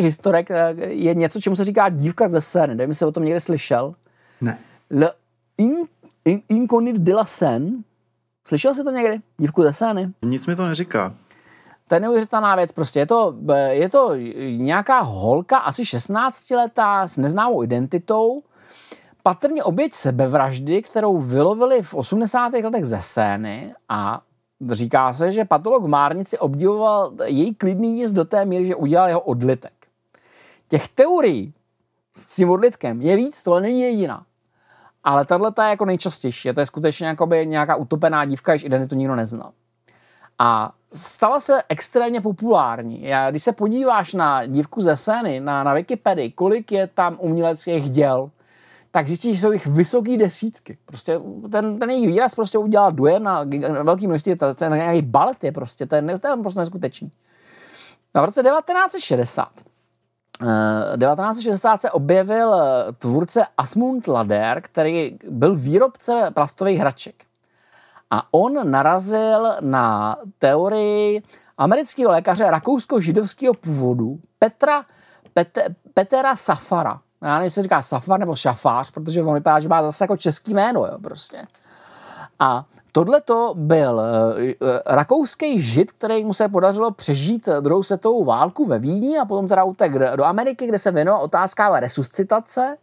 historek eh, je něco, čemu se říká dívka ze Seine. Nevím, jestli o tom někde slyšel. Ne. Le in, in, Inconit de la Seine. Slyšel jsi to někdy? Dívku ze Seine? Nic mi to neříká. To je neuvěřitelná věc. Prostě je to, je to nějaká holka, asi 16 letá, s neznámou identitou, patrně oběť sebevraždy, kterou vylovili v 80. letech ze scény a říká se, že patolog Márnici obdivoval její klidný jízd do té míry, že udělal jeho odlitek. Těch teorií s tím odlitkem je víc, tohle není jediná. Ale tahle je jako nejčastější. To je skutečně nějaká utopená dívka, jež identitu nikdo neznal. A stala se extrémně populární. Já, když se podíváš na dívku ze scény, na, na Wikipedii, kolik je tam uměleckých děl, tak zjistíš, že jsou jich vysoký desítky. Prostě ten, ten jejich výraz prostě udělal dojem na, na velký množství, ten nějaký balet je prostě, to je, to je prostě neskutečný. A v roce 1960 1960 eh, se objevil tvůrce Asmund Lader, který byl výrobce plastových hraček. A on narazil na teorii amerického lékaře rakousko-židovského původu Petra, Pete, Petera Safara. Já nevím, jestli říká Safar nebo Šafář, protože on vypadá, že má zase jako český jméno, jo, prostě. A tohle to byl uh, rakouský žid, který mu se podařilo přežít druhou světovou válku ve Vídni a potom teda utek do Ameriky, kde se věnoval otázkám resuscitace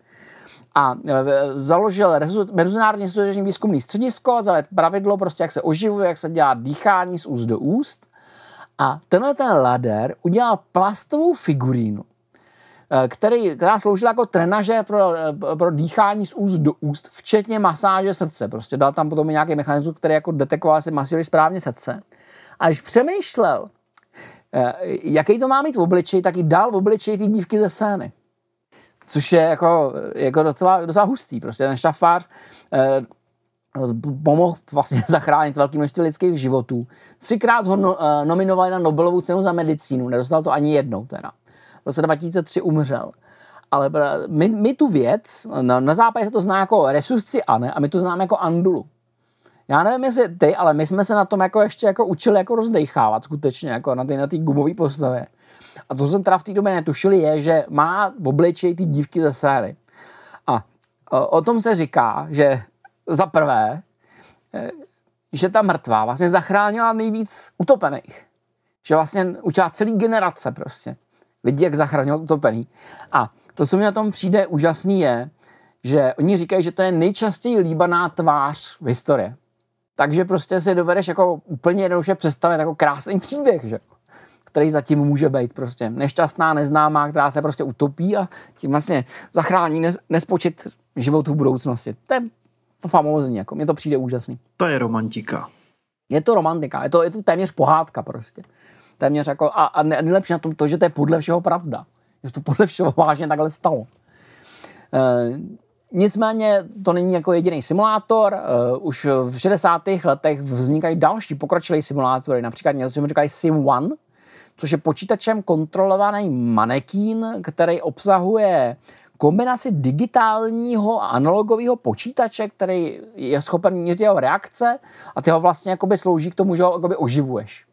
a e, založil Mezinárodní instituční výzkumný středisko, zavedl pravidlo prostě, jak se oživuje, jak se dělá dýchání z úst do úst. A tenhle ten lader udělal plastovou figurínu, e, který, která sloužila jako trenaže pro, e, pro dýchání z úst do úst, včetně masáže srdce. Prostě dal tam potom nějaký mechanismus, který jako detekoval, jestli masírovali správně srdce. A když přemýšlel, jaký to má mít v obličeji, tak i dal v obličeji ty dívky ze scény což je jako, jako docela, docela hustý. Prostě ten šafář eh, pomohl vlastně (laughs) zachránit velké množství lidských životů. Třikrát ho no, eh, nominovali na Nobelovu cenu za medicínu, nedostal to ani jednou teda. V roce 2003 umřel. Ale my, my tu věc, na, na západě se to zná jako resusci Ane a my to známe jako Andulu. Já nevím, jestli ty, ale my jsme se na tom jako ještě jako učili jako rozdechávat skutečně, jako na té na gumové postavě. A to jsem teda v té době netušil, je, že má v obličeji ty dívky ze séry. A o tom se říká, že za prvé, e, že ta mrtvá vlastně zachránila nejvíc utopených. Že vlastně učila celý generace prostě. Lidi, jak zachránil utopený. A to, co mi na tom přijde úžasný, je, že oni říkají, že to je nejčastěji líbaná tvář v historii. Takže prostě si dovedeš jako úplně jednoduše představit jako krásný příběh, že? Který zatím může být prostě nešťastná, neznámá, která se prostě utopí a tím vlastně zachrání nespočet životů v budoucnosti. To je famózní, jako mně to přijde úžasný. To je romantika. Je to romantika, je to, je to téměř pohádka prostě. Téměř jako, a, a nejlepší na tom to, že to je podle všeho pravda. Že to podle všeho vážně takhle stalo. E, Nicméně to není jako jediný simulátor. Uh, už v 60. letech vznikají další pokročilé simulátory, například něco, co říkají Sim One, což je počítačem kontrolovaný manekín, který obsahuje kombinaci digitálního a analogového počítače, který je schopen měřit jeho reakce a ty ho vlastně jakoby slouží k tomu, že ho jakoby oživuješ.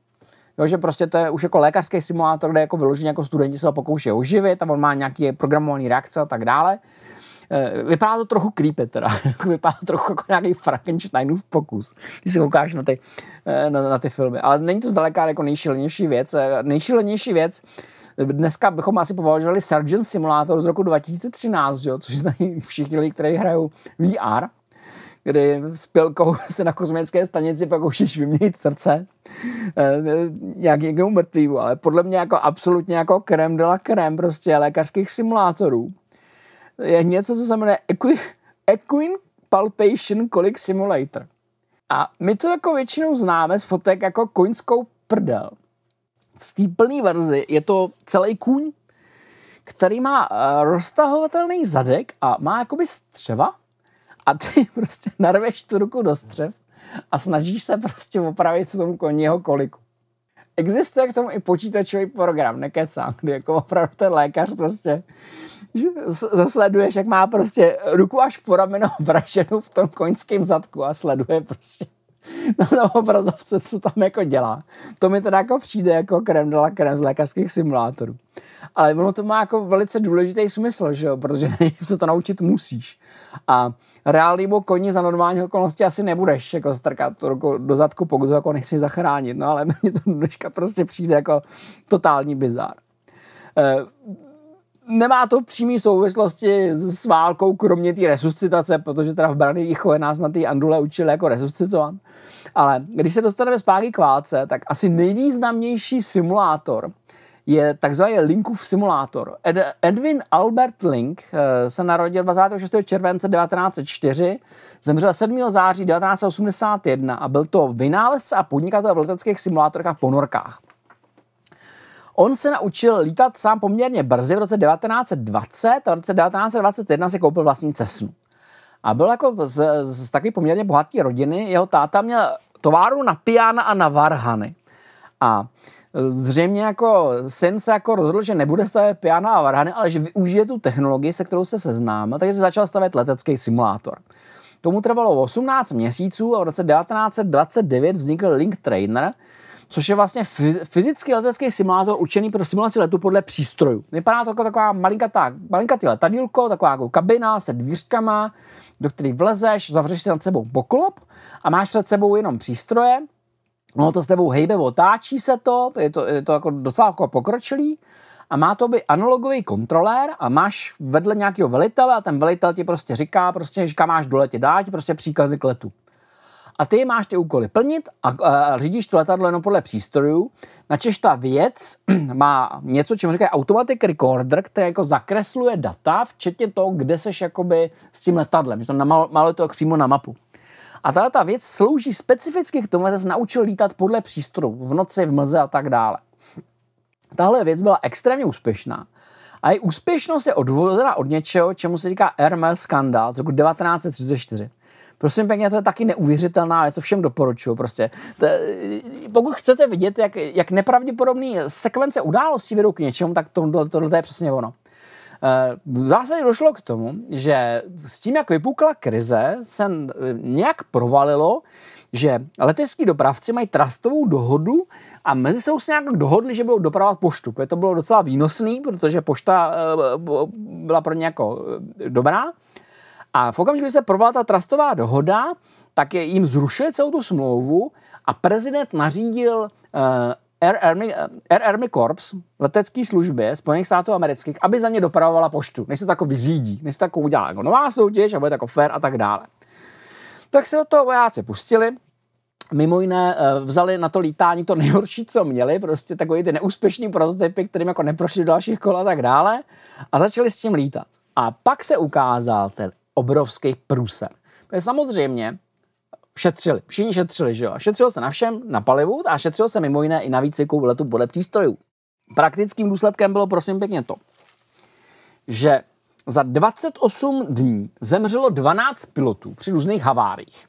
Jo, že prostě to je už jako lékařský simulátor, kde jako vyloženě jako studenti se ho pokouší oživit a on má nějaké programované reakce a tak dále. Eh, vypadá to trochu creepy teda, (laughs) vypadá to trochu jako nějaký Frankensteinův pokus, když se koukáš na ty, eh, na, na ty filmy. Ale není to zdaleka jako nejšílenější věc. Eh, nejšílenější věc, dneska bychom asi považovali Surgeon Simulator z roku 2013, jo, což znají všichni lidi, kteří hrajou VR, kdy s pilkou (laughs) se na kozmické stanici pokoušíš vyměnit srdce nějak někomu mrtvýmu, ale podle mě jako absolutně jako krem de la krem prostě lékařských simulátorů je něco, co se jmenuje Equi, Equine Palpation Colic Simulator. A my to jako většinou známe z fotek jako koňskou prdel. V té plné verzi je to celý kůň, který má uh, roztahovatelný zadek a má jakoby střeva a ty (laughs) prostě narveš tu ruku do střev a snažíš se prostě opravit tomu koni jeho koliku. Existuje k tomu i počítačový program, nekecám, kdy jako opravdu ten lékař prostě zasleduješ, jak má prostě ruku až po rameno vraženou v tom koňském zadku a sleduje prostě (laughs) na, na obrazovce, co tam jako dělá. To mi teda jako přijde jako krem dala krem z lékařských simulátorů. Ale ono to má jako velice důležitý smysl, že jo? protože (laughs) se to naučit musíš. A reálnému koni za normální okolnosti asi nebudeš jako strkat tu ruku do zadku, pokud ho jako nechci zachránit. No ale (laughs) mně to dneška prostě přijde jako totální bizár. Eh, nemá to přímý souvislosti s válkou, kromě té resuscitace, protože teda v Brany výchově nás na té Andule učili jako resuscitovat. Ale když se dostaneme zpátky k válce, tak asi nejvýznamnější simulátor je takzvaný Linkův simulátor. Ed, Edwin Albert Link eh, se narodil 26. července 1904, zemřel 7. září 1981 a byl to vynálezce a podnikatel v leteckých simulátorech a ponorkách. On se naučil lítat sám poměrně brzy v roce 1920 a v roce 1921 si koupil vlastní Cessnu. A byl jako z, z taky poměrně bohaté rodiny. Jeho táta měl továru na piana a na varhany. A zřejmě jako syn se jako rozhodl, že nebude stavět piana a varhany, ale že využije tu technologii, se kterou se seznámil, takže se začal stavět letecký simulátor. Tomu trvalo 18 měsíců a v roce 1929 vznikl Link Trainer, což je vlastně fyzický letecký simulátor určený pro simulaci letu podle přístrojů. Vypadá to jako taková malinkatá, malinkatý letadílko, taková jako kabina s dvířkama, do kterých vlezeš, zavřeš si nad sebou poklop a máš před sebou jenom přístroje, No to s tebou hejbe, otáčí se to, je to, je to jako docela jako pokročilý a má to by analogový kontrolér a máš vedle nějakého velitele a ten velitel ti prostě říká, prostě, že kam máš doletět, dá ti prostě příkazy k letu a ty máš ty úkoly plnit a, a řídíš to letadlo jenom podle přístrojů. Načež ta věc (clears throat) má něco, čemu říkají automatic recorder, který jako zakresluje data, včetně toho, kde seš jakoby s tím letadlem, že to namaluje to přímo na mapu. A tahle ta věc slouží specificky k tomu, že se naučil lítat podle přístrojů, v noci, v mlze a tak dále. Tahle věc byla extrémně úspěšná A její úspěšnost je odvozena od něčeho, čemu se říká RML skandál z roku 1934. Prosím pěkně, to je taky neuvěřitelná věc, to všem doporučuju. Prostě. To, pokud chcete vidět, jak, jak nepravděpodobný sekvence událostí vedou k něčemu, tak tohle, tohle je přesně ono. Eh, v zásadě došlo k tomu, že s tím, jak vypukla krize, se nějak provalilo, že letecký dopravci mají trastovou dohodu a mezi sebou se nějak dohodli, že budou dopravovat poštu. To bylo docela výnosný, protože pošta eh, byla pro ně jako eh, dobrá. A v okamžiku, kdy se provala ta trastová dohoda, tak je, jim zrušili celou tu smlouvu a prezident nařídil uh, Air Army, Air Army Corps, letecké službě Spojených států amerických, aby za ně dopravovala poštu, než se to jako vyřídí, než se to jako udělá jako nová soutěž a bude jako fair a tak dále. Tak se do toho vojáci pustili, mimo jiné eh, vzali na to lítání to nejhorší, co měli, prostě takový ty neúspěšný prototypy, kterým jako neprošli do dalších kol a tak dále a začali s tím lítat. A pak se ukázal ten obrovský průser. Protože samozřejmě šetřili, všichni šetřili, že jo. šetřilo se na všem, na palivu a šetřilo se mimo jiné i na výcviku letu podle přístrojů. Praktickým důsledkem bylo prosím pěkně to, že za 28 dní zemřelo 12 pilotů při různých haváriích.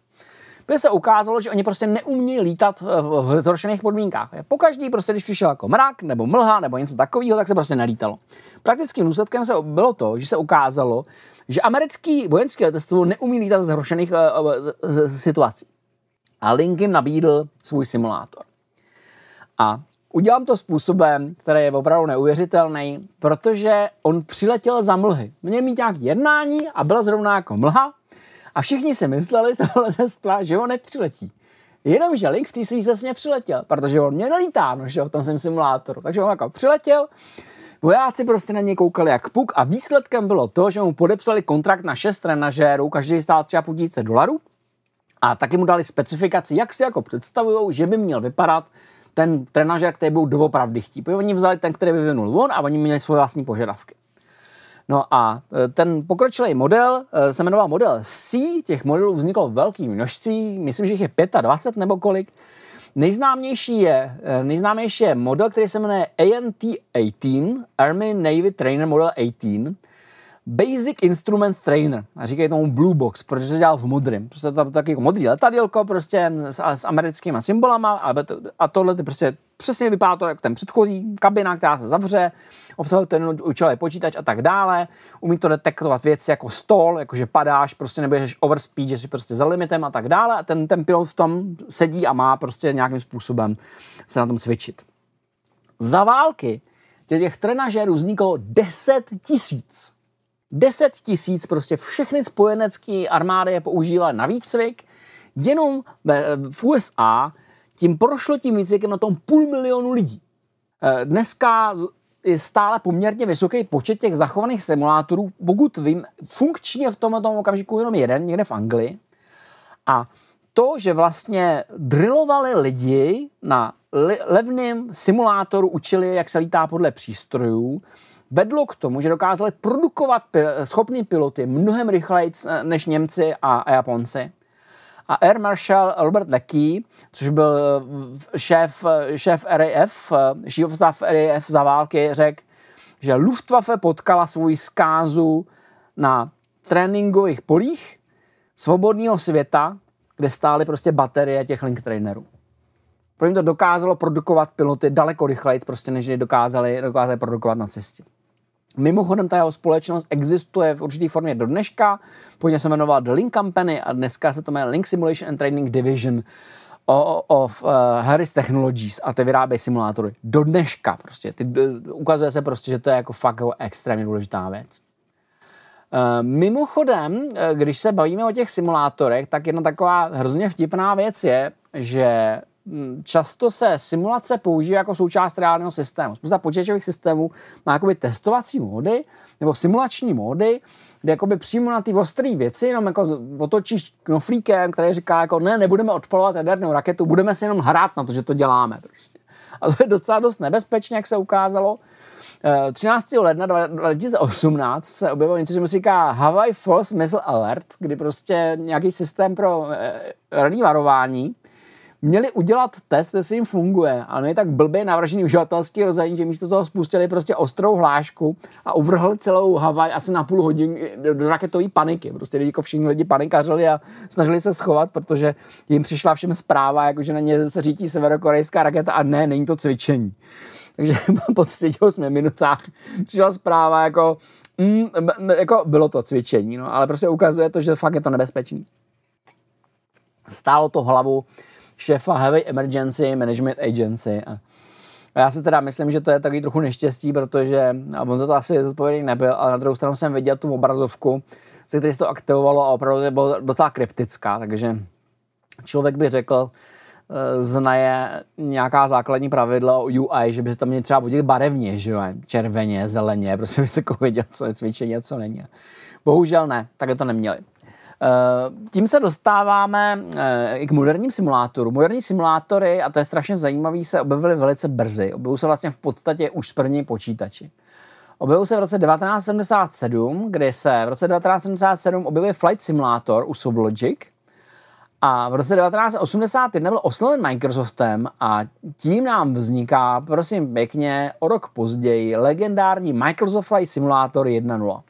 Protože se ukázalo, že oni prostě neumějí lítat v zhoršených podmínkách. Pokaždý prostě, když přišel jako mrak, nebo mlha, nebo něco takového, tak se prostě nelítalo. Praktickým důsledkem se bylo to, že se ukázalo, že americký vojenský letectvo neumí lítat z zhoršených uh, situací. A Link jim nabídl svůj simulátor. A udělám to způsobem, který je opravdu neuvěřitelný, protože on přiletěl za mlhy. Měl mít nějaké jednání a byla zrovna jako mlha a všichni si mysleli z toho letectva, že ho nepřiletí. Jenomže Link v té svý přiletěl, protože on měl lítáno, že v tom svém simulátoru. Takže on jako přiletěl, Vojáci prostě na něj koukali jak puk a výsledkem bylo to, že mu podepsali kontrakt na šest trenažérů, každý stál třeba tisíce dolarů a taky mu dali specifikaci, jak si jako představují, že by měl vypadat ten trenažer, který byl doopravdy chtít. Oni vzali ten, který vyvinul on a oni měli svoje vlastní požadavky. No a e, ten pokročilý model e, se jmenoval model C, těch modelů vzniklo velké množství, myslím, že jich je 25 nebo kolik. Nejznámější je, eh, nejznámější je model, který se jmenuje ANT-18, Army Navy Trainer Model 18, Basic Instrument Trainer. A říkají tomu Blue Box, protože se dělal v modrém. Prostě to taky jako modrý letadílko prostě s, s americkými symbolama a, to, a tohle prostě přesně vypadá to jak ten předchozí kabina, která se zavře, obsahuje ten účelový počítač a tak dále. Umí to detektovat věci jako stol, jako že padáš, prostě nebudeš overspeed, že jsi prostě za limitem a tak dále. A ten, ten pilot v tom sedí a má prostě nějakým způsobem se na tom cvičit. Za války těch trenažérů vzniklo 10 tisíc. 10 tisíc, prostě všechny spojenecké armády je používaly na výcvik, jenom v USA tím prošlo tím výcvikem na tom půl milionu lidí. Eh, dneska stále poměrně vysoký počet těch zachovaných simulátorů, pokud vím, funkčně v tomto okamžiku jenom jeden, někde v Anglii. A to, že vlastně drillovali lidi na levném simulátoru, učili, jak se lítá podle přístrojů, vedlo k tomu, že dokázali produkovat schopný piloty mnohem rychleji než Němci a Japonci. A Air Marshal Robert Leckey, což byl eh, šéf, eh, šéf RAF, šéf stav RAF za války, řekl, že Luftwaffe potkala svůj zkázu na tréninkových polích svobodného světa, kde stály prostě baterie těch link trainerů. Pro jim to dokázalo produkovat piloty daleko rychleji, prostě než dokázali, dokázali produkovat na cestě. Mimochodem, ta jeho společnost existuje v určité formě do dneška, původně se jmenovala The Link Company a dneska se to jmenuje Link Simulation and Training Division of Harris Technologies a ty vyrábějí simulátory do dneška prostě. Ty, ukazuje se prostě, že to je jako fakt jako extrémně důležitá věc. Uh, mimochodem, když se bavíme o těch simulátorech, tak jedna taková hrozně vtipná věc je, že často se simulace používá jako součást reálného systému. Spousta počítačových systémů má jakoby testovací módy nebo simulační módy, kde jakoby přímo na ty ostré věci jenom jako otočíš knoflíkem, který říká jako ne, nebudeme odpalovat jadernou raketu, budeme si jenom hrát na to, že to děláme. Prostě. A to je docela dost nebezpečné, jak se ukázalo. 13. Eh, ledna 2018 se objevilo něco, že se říká Hawaii Force Missile Alert, kdy prostě nějaký systém pro eh, varování měli udělat test, jestli jim funguje, ale je tak blbě navržený uživatelský rozhraní, že místo toho spustili prostě ostrou hlášku a uvrhli celou Havaj asi na půl hodiny do, raketové paniky. Prostě jako všichni lidi panikařili a snažili se schovat, protože jim přišla všem zpráva, jako že na ně se řítí severokorejská raketa a ne, není to cvičení. Takže (laughs) po 38 minutách přišla zpráva jako, mm, jako bylo to cvičení, no, ale prostě ukazuje to, že fakt je to nebezpečný. Stálo to hlavu šéfa Heavy Emergency Management Agency. A já si teda myslím, že to je takový trochu neštěstí, protože, on to asi zodpovědný nebyl, ale na druhou stranu jsem viděl tu obrazovku, se který se to aktivovalo a opravdu to bylo docela kryptická, takže člověk by řekl, eh, znaje nějaká základní pravidla o UI, že by se tam měli třeba vodit barevně, že jo, červeně, zeleně, prostě by se věděl, co je cvičení a co není. Bohužel ne, tak to neměli. Eh, tím se dostáváme eh, i k moderním simulátorům. Moderní simulátory, a to je strašně zajímavé, se objevily velice brzy. Objevují se vlastně v podstatě už z první počítači. Objevil se v roce 1977, kdy se v roce 1977 objevil Flight Simulator u Sublogic a v roce 1981 byl osloven Microsoftem a tím nám vzniká, prosím pěkně, o rok později legendární Microsoft Flight Simulator 1.0.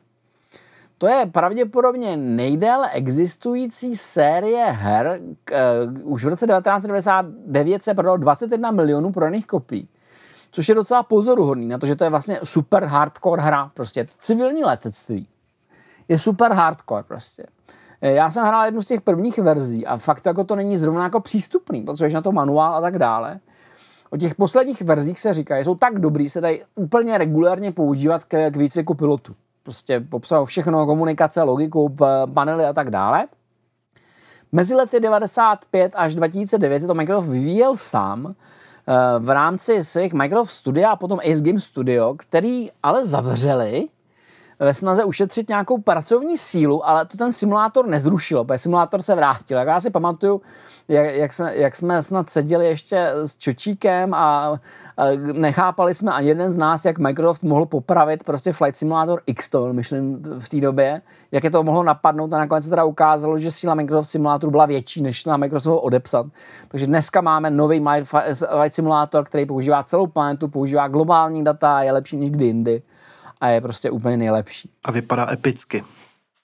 To je pravděpodobně nejdéle existující série her. Uh, už v roce 1999 se prodalo 21 milionů prodaných kopií. Což je docela pozoruhodný na to, že to je vlastně super hardcore hra. Prostě civilní letectví je super hardcore prostě. Eh, já jsem hrál jednu z těch prvních verzí a fakt jako to není zrovna jako přístupný, protože na to manuál a tak dále. O těch posledních verzích se říká, že jsou tak dobrý, se dají úplně regulárně používat k, k výcviku pilotu prostě popsal všechno, komunikace, logiku, panely a tak dále. Mezi lety 95 až 2009 se to Microsoft vyvíjel sám eh, v rámci svých Microsoft Studia a potom Ace Game Studio, který ale zavřeli ve snaze ušetřit nějakou pracovní sílu, ale to ten simulátor nezrušilo, protože simulátor se vrátil. Jak já si pamatuju, jak, jak, jsme, jak jsme snad seděli ještě s Čočíkem a, a nechápali jsme ani jeden z nás, jak Microsoft mohl popravit prostě Flight Simulator X, to myslím v té době, jak je to mohlo napadnout a nakonec se teda ukázalo, že síla Microsoft Simulatoru byla větší, než na Microsoft odepsat. Takže dneska máme nový Flight Simulator, který používá celou planetu, používá globální data, je lepší než kdy jindy a je prostě úplně nejlepší. A vypadá epicky.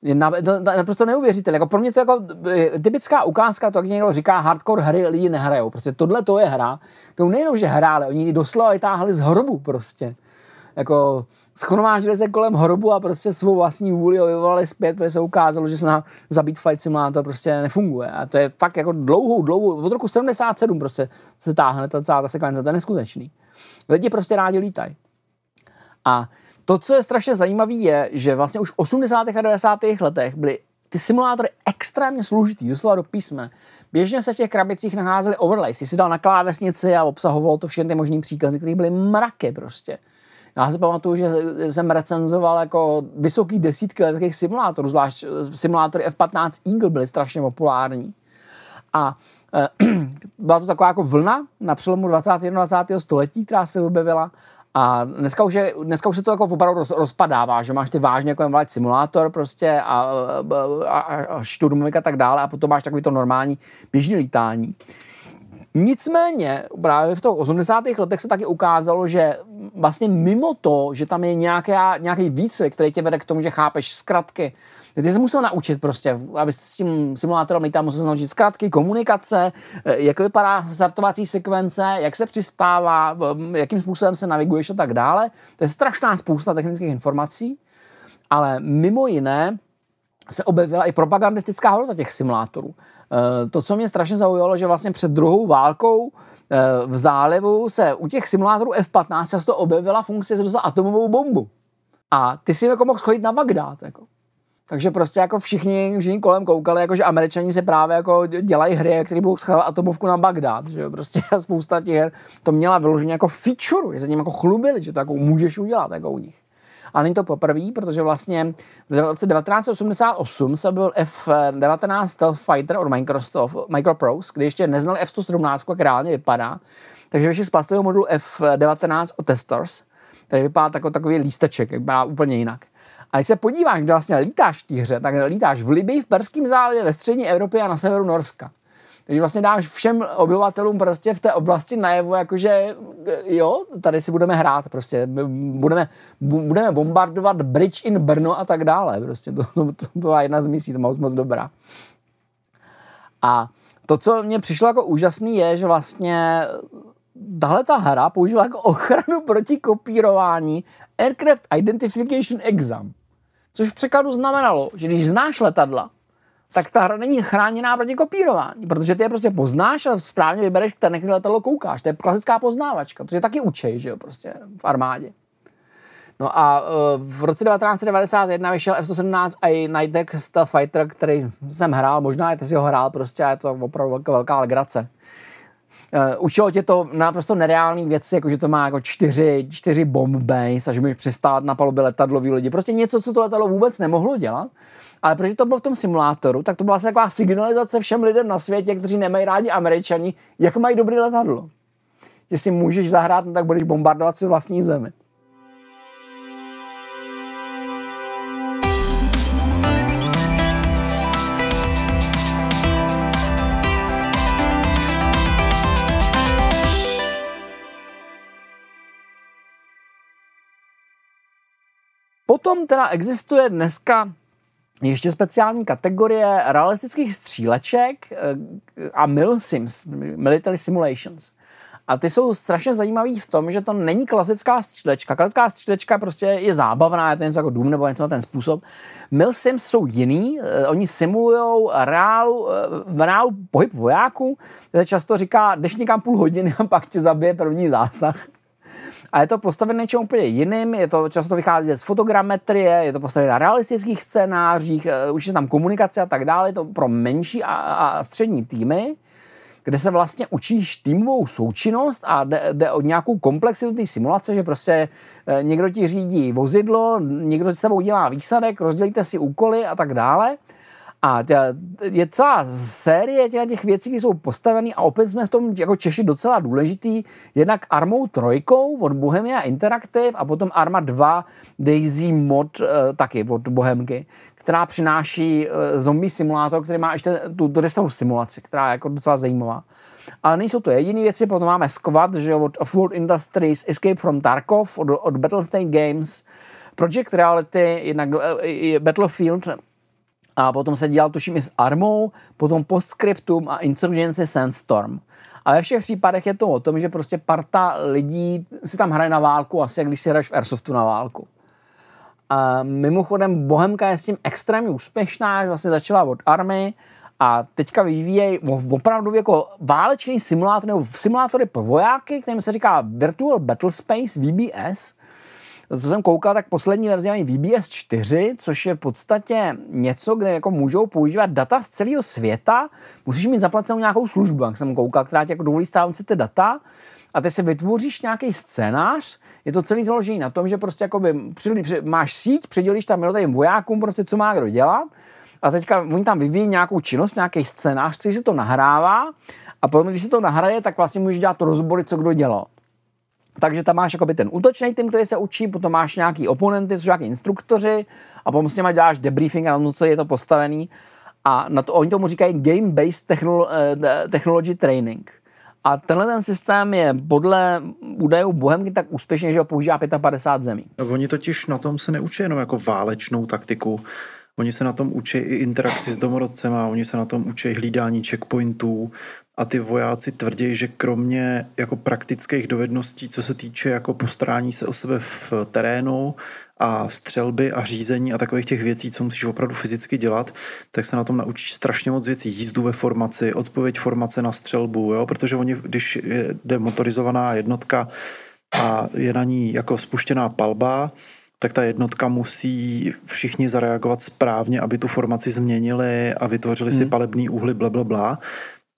Je na, to, to, naprosto neuvěřitelné. Jako pro mě to jako typická ukázka, to jak někdo říká, hardcore hry lidi nehrajou. Prostě tohle to je hra, to nejenom, že hráli, oni ji doslova vytáhli z hrobu prostě. Jako schromáždili se kolem hrobu a prostě svou vlastní vůli vyvolali zpět, protože se ukázalo, že se na zabít Flight Simulator prostě nefunguje. A to je fakt jako dlouhou, dlouhou, od roku 77 prostě se táhne ta celá ta sekvence, to je neskutečný. Lidi prostě rádi lítají. A to, co je strašně zajímavé, je, že vlastně už v 80. a 90. letech byly ty simulátory extrémně složitý, doslova do písme. Běžně se v těch krabicích nacházely overlays, si dal na klávesnici a obsahovalo to všechny ty možné příkazy, které byly mraky prostě. Já si pamatuju, že jsem recenzoval jako vysoký desítky leteckých simulátorů, zvlášť simulátory F-15 Eagle byly strašně populární. A e, (clears throat) byla to taková jako vlna na přelomu 20. a 20. století, která se objevila a dneska už, je, dneska už se to jako opravdu roz, rozpadává, že máš ty vážně jako mluvit simulátor prostě a, a, a, a šturmovik a tak dále a potom máš takový to normální běžný lítání. Nicméně právě v těch 80. letech se taky ukázalo, že vlastně mimo to, že tam je nějaká, nějaký výcvik, který tě vede k tomu, že chápeš zkratky, ty se musel naučit prostě, aby s tím simulátorem lítá, musel se naučit zkrátky, komunikace, eh, jak vypadá startovací sekvence, jak se přistává, eh, jakým způsobem se naviguješ a tak dále. To je strašná spousta technických informací, ale mimo jiné se objevila i propagandistická hodnota těch simulátorů. Eh, to, co mě strašně zaujalo, že vlastně před druhou válkou v zálivu se u těch simulátorů F-15 často objevila funkce, dostal atomovou bombu. A ty si jako mohl schodit na Bagdád. Jako. Takže prostě jako všichni, všichni kolem koukali, jako že američani se právě jako dělají hry, které budou schovat atomovku na Bagdád, že jo, prostě (laughs) spousta těch her to měla vyloženě jako feature, že se ním jako chlubili, že to jako můžeš udělat jako u nich. A není to poprvé, protože vlastně v roce 1988 se byl F-19 Stealth Fighter od Microsoft, Microprose, kdy ještě neznali F-117, jak reálně vypadá. Takže vyšli z plastového modulu F-19 od Testers, který vypadá jako takový lísteček, vypadá úplně jinak. A když se podíváš, kde vlastně lítáš v té hře, tak lítáš v Libii, v Perském zálivě, ve střední Evropě a na severu Norska. Takže vlastně dáš všem obyvatelům prostě v té oblasti najevo, jakože jo, tady si budeme hrát prostě, budeme, budeme bombardovat bridge in Brno a tak dále. Prostě to, to, to byla jedna z misí, to moc, moc dobrá. A to, co mně přišlo jako úžasný, je, že vlastně tahle ta hra používala jako ochranu proti kopírování Aircraft Identification Exam. Což v překladu znamenalo, že když znáš letadla, tak ta hra není chráněná proti kopírování, protože ty je prostě poznáš a správně vybereš, které letadlo koukáš. To je klasická poznávačka, to je taky učej, že jo, prostě v armádě. No a uh, v roce 1991 vyšel F-117 i Night Stealth Fighter, který jsem hrál, možná ty si ho hrál prostě a je to opravdu velká, velká legrace. Uh, učilo tě to naprosto nereální věci, jako že to má jako čtyři, čtyři bomb a že můžeš přistát na palubě letadlový lidi. Prostě něco, co to letadlo vůbec nemohlo dělat. Ale protože to bylo v tom simulátoru, tak to byla vlastně taková signalizace všem lidem na světě, kteří nemají rádi američani, jak mají dobrý letadlo. Že si můžeš zahrát, no tak budeš bombardovat svou vlastní zemi. Potom teda existuje dneska ještě speciální kategorie realistických stříleček eh, a mil sims, military simulations. A ty jsou strašně zajímavý v tom, že to není klasická střílečka. Klasická střílečka prostě je zábavná, je to něco jako dům nebo něco na ten způsob. Mil Sims jsou jiný, eh, oni simulují reálu, eh, reálu pohyb vojáků. To často říká, jdeš někam půl hodiny a pak tě zabije první zásah. A je to postavené něčem úplně jiným, je to často vychází z fotogrametrie, je to postavené na realistických scénářích, eh, už je tam komunikace a tak dále, je to pro menší a, a střední týmy, kde se vlastně učíš týmovou součinnost a jde, jde o nějakou komplexitu té simulace, že prostě eh, někdo ti řídí vozidlo, někdo s tebou dělá výsadek, rozdělíte si úkoly a tak dále. A je celá série těch, těch věcí, které jsou postavené a opět jsme v tom jako Češi docela důležitý. Jednak Armou trojkou od Bohemia Interactive a potom Arma 2 Daisy mod e, taky od Bohemky, která přináší e, zombie simulátor, který má ještě tu dodesanou simulaci, která je jako docela zajímavá. Ale nejsou to jediné věci, potom máme Squad, že od Offworld Industries, Escape from Tarkov, od, od Battlestate Games, Project Reality, jednak e, Battlefield, a potom se dělal tuším i s Armou, potom Postscriptum a Insurgency Sandstorm. A ve všech případech je to o tom, že prostě parta lidí si tam hraje na válku, asi jak když si hraješ v Airsoftu na válku. A mimochodem Bohemka je s tím extrémně úspěšná, že vlastně začala od army a teďka vyvíjejí opravdu jako válečný simulátor, nebo simulátory pro vojáky, kterým se říká Virtual Battle Space, VBS, co jsem koukal, tak poslední verze mají VBS 4, což je v podstatě něco, kde jako můžou používat data z celého světa. Musíš mít zaplacenou nějakou službu, jak jsem koukal, která ti jako dovolí stávat si ty data a ty si vytvoříš nějaký scénář, je to celý založený na tom, že prostě jakoby při, při, máš síť, přidělíš tam jednotlivým vojákům prostě, co má kdo dělat a teďka oni tam vyvíjí nějakou činnost, nějaký scénář, který si to nahrává a potom, když si to nahraje, tak vlastně můžeš dělat rozbory, co kdo dělal. Takže tam máš jakoby ten útočný tým, který se učí, potom máš nějaký oponenty, což nějaký instruktoři a potom s nimi děláš debriefing a na co je to postavený. A na to, oni tomu říkají game-based technolo- eh, technology training. A tenhle ten systém je podle údajů Bohemky tak úspěšný, že ho používá 55 zemí. Oni totiž na tom se neučí jenom jako válečnou taktiku, Oni se na tom učí i interakci s domorodcema, oni se na tom učí hlídání checkpointů a ty vojáci tvrdí, že kromě jako praktických dovedností, co se týče jako postarání se o sebe v terénu a střelby a řízení a takových těch věcí, co musíš opravdu fyzicky dělat, tak se na tom naučíš strašně moc věcí. Jízdu ve formaci, odpověď formace na střelbu, jo? protože oni, když jde motorizovaná jednotka a je na ní jako spuštěná palba, tak ta jednotka musí všichni zareagovat správně, aby tu formaci změnili a vytvořili hmm. si palebný úhly, bla, bla, bla.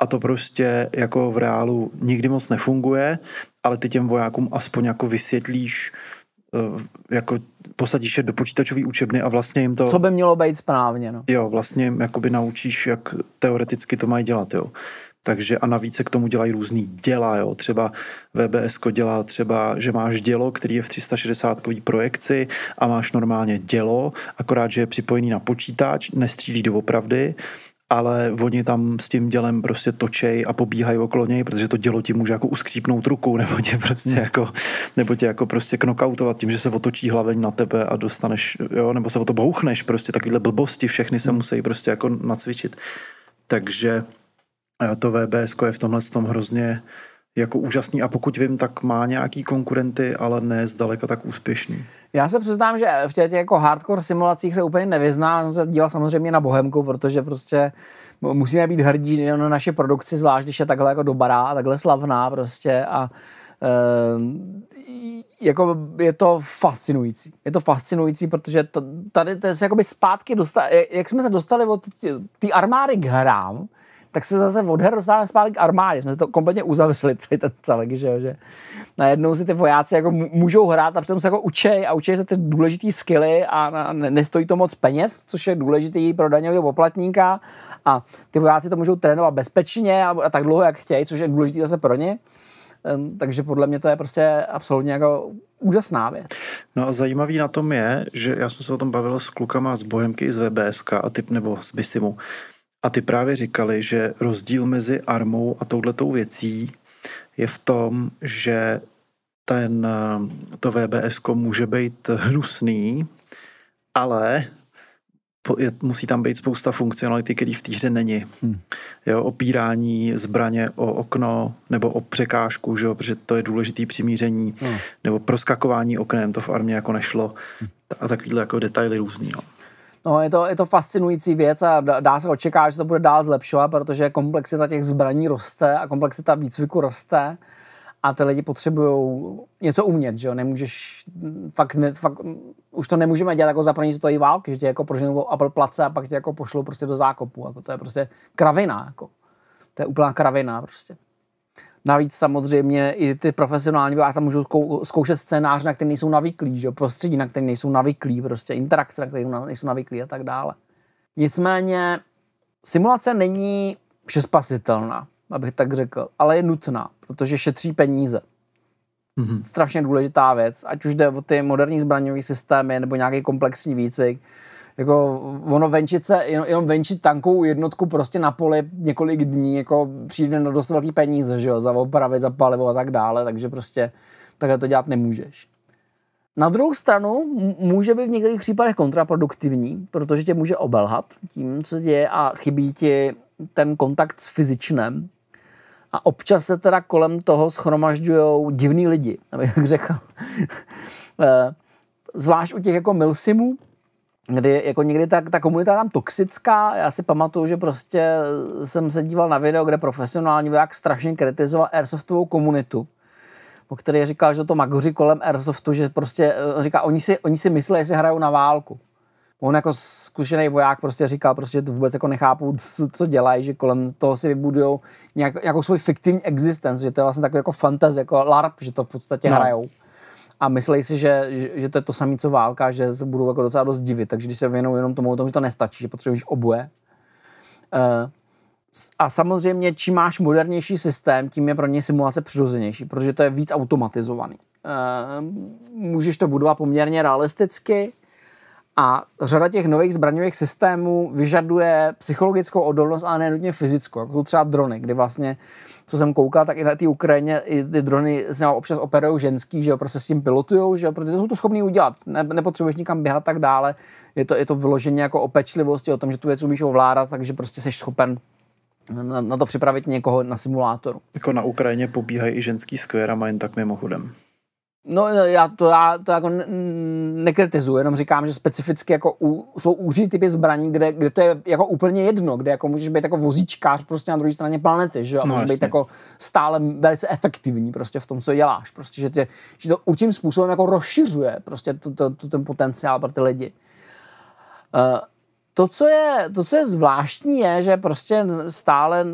A to prostě jako v reálu nikdy moc nefunguje, ale ty těm vojákům aspoň jako vysvětlíš, eh, jako posadíš je do počítačové učebny a vlastně jim to... Co by mělo být správně, no. Jo, vlastně jim jakoby naučíš, jak teoreticky to mají dělat, jo. Takže a navíc se k tomu dělají různý děla, jo. Třeba VBS dělá třeba, že máš dělo, který je v 360 projekci a máš normálně dělo, akorát, že je připojený na počítač, nestřílí doopravdy ale oni tam s tím dělem prostě točej a pobíhají okolo něj, protože to dělo ti může jako uskřípnout ruku, nebo tě prostě hmm. jako, nebo tě jako prostě knockoutovat tím, že se otočí hlaveň na tebe a dostaneš, jo, nebo se o to bouchneš, prostě takovýhle blbosti, všechny se hmm. musí prostě jako nacvičit. Takže to VBS je v tomhle tom hrozně jako úžasný a pokud vím, tak má nějaký konkurenty, ale ne zdaleka tak úspěšný. Já se přiznám, že v těch jako hardcore simulacích se úplně nevyznám, se díval samozřejmě na Bohemku, protože prostě musíme být hrdí na naše produkci, zvlášť když je takhle jako dobrá a takhle slavná prostě a e, jako je to fascinující. Je to fascinující, protože to, tady to je jakoby zpátky dostali, jak jsme se dostali od té armády k hrám, tak se zase od her dostáváme zpátky k armádě. Jsme to kompletně uzavřeli celý ten celek, že, že najednou si ty vojáci jako můžou hrát a přitom se jako učej a učej se ty důležité skily a nestojí to moc peněz, což je důležitý pro daňového poplatníka a ty vojáci to můžou trénovat bezpečně a, a tak dlouho, jak chtějí, což je důležité zase pro ně. Takže podle mě to je prostě absolutně jako úžasná věc. No a zajímavý na tom je, že já jsem se o tom bavil s klukama z Bohemky, z VBSK a typ, nebo z Bisimu. A ty právě říkali, že rozdíl mezi armou a touhletou věcí je v tom, že ten, to VBS může být hnusný, ale je, musí tam být spousta funkcionality, který v té hře není. Hmm. Jo, opírání zbraně o okno nebo o překážku, že jo, protože to je důležitý přimíření, hmm. nebo proskakování oknem, to v armě jako nešlo. Hmm. A takovýhle jako detaily různý. No. No, je to, je to fascinující věc a dá se očekávat, že to bude dál zlepšovat, protože komplexita těch zbraní roste a komplexita výcviku roste a ty lidi potřebují něco umět, že jo, nemůžeš, fakt, ne, fakt, už to nemůžeme dělat jako za to i války, že tě jako proženou Apple place a pak tě jako pošlou prostě do zákopu, jako to je prostě kravina, jako. To je úplná kravina prostě. Navíc samozřejmě i ty profesionální vojáci můžou zkoušet scénář, na který nejsou navyklí, že? prostředí, na který nejsou navyklí, prostě interakce, na které nejsou navyklí a tak dále. Nicméně simulace není všespasitelná, abych tak řekl, ale je nutná, protože šetří peníze. Mm-hmm. Strašně důležitá věc, ať už jde o ty moderní zbraňové systémy nebo nějaký komplexní výcvik, jako ono venčit se, jenom, jenom venčit tankovou jednotku prostě na poli několik dní, jako přijde na dost velký peníze, že jo, za opravy, za palivo a tak dále, takže prostě takhle to dělat nemůžeš. Na druhou stranu může být v některých případech kontraproduktivní, protože tě může obelhat tím, co děje a chybí ti ten kontakt s fyzičnem. A občas se teda kolem toho schromažďují divní lidi, abych řekl. (laughs) Eh, zvlášť u těch jako milsimů, kdy jako někdy ta, ta komunita je tam toxická. Já si pamatuju, že prostě jsem se díval na video, kde profesionální voják strašně kritizoval airsoftovou komunitu po který říkal, že to magoři kolem Airsoftu, že prostě eh, říká, oni si, oni si myslí, že si hrajou na válku. On jako zkušený voják prostě říkal, prostě, že to vůbec jako nechápu, co, co dělají, že kolem toho si vybudují nějak, nějakou svůj fiktivní existence, že to je vlastně takový jako fantasy, jako LARP, že to v podstatě no. hrajou a myslí si, že, že, že to je to samé, co válka, že se budou jako docela dost divit. Takže když se věnují jenom tomu, tomu, že to nestačí, že potřebuješ oboje. Uh, a samozřejmě, čím máš modernější systém, tím je pro ně simulace přirozenější, protože to je víc automatizovaný. Uh, můžeš to budovat poměrně realisticky a řada těch nových zbraňových systémů vyžaduje psychologickou odolnost, ale ne nutně fyzickou. Jako třeba drony, kdy vlastně co jsem koukal, tak i na té Ukrajině i ty drony se občas operují ženský, že jo, prostě s tím pilotujou, že jo, protože jsou to schopní udělat, ne, nepotřebuješ nikam běhat tak dále, je to, je to vyloženě jako o pečlivosti, o tom, že tu věc umíš ovládat, takže prostě jsi schopen na, na to připravit někoho na simulátoru. Jako na Ukrajině pobíhají i ženský skvěr a mají tak mimochodem. No, já to, já to jako nekritizuji, jenom říkám, že specificky jako u, jsou určitý typy zbraní, kde, kde, to je jako úplně jedno, kde jako můžeš být jako vozíčkář prostě na druhé straně planety, že? A no, můžeš být jako stále velice efektivní prostě v tom, co děláš. Prostě, že, tě, že to určitým způsobem jako rozšiřuje prostě to, to, to, ten potenciál pro ty lidi. Uh, to, co je, to, co je zvláštní, je, že prostě stále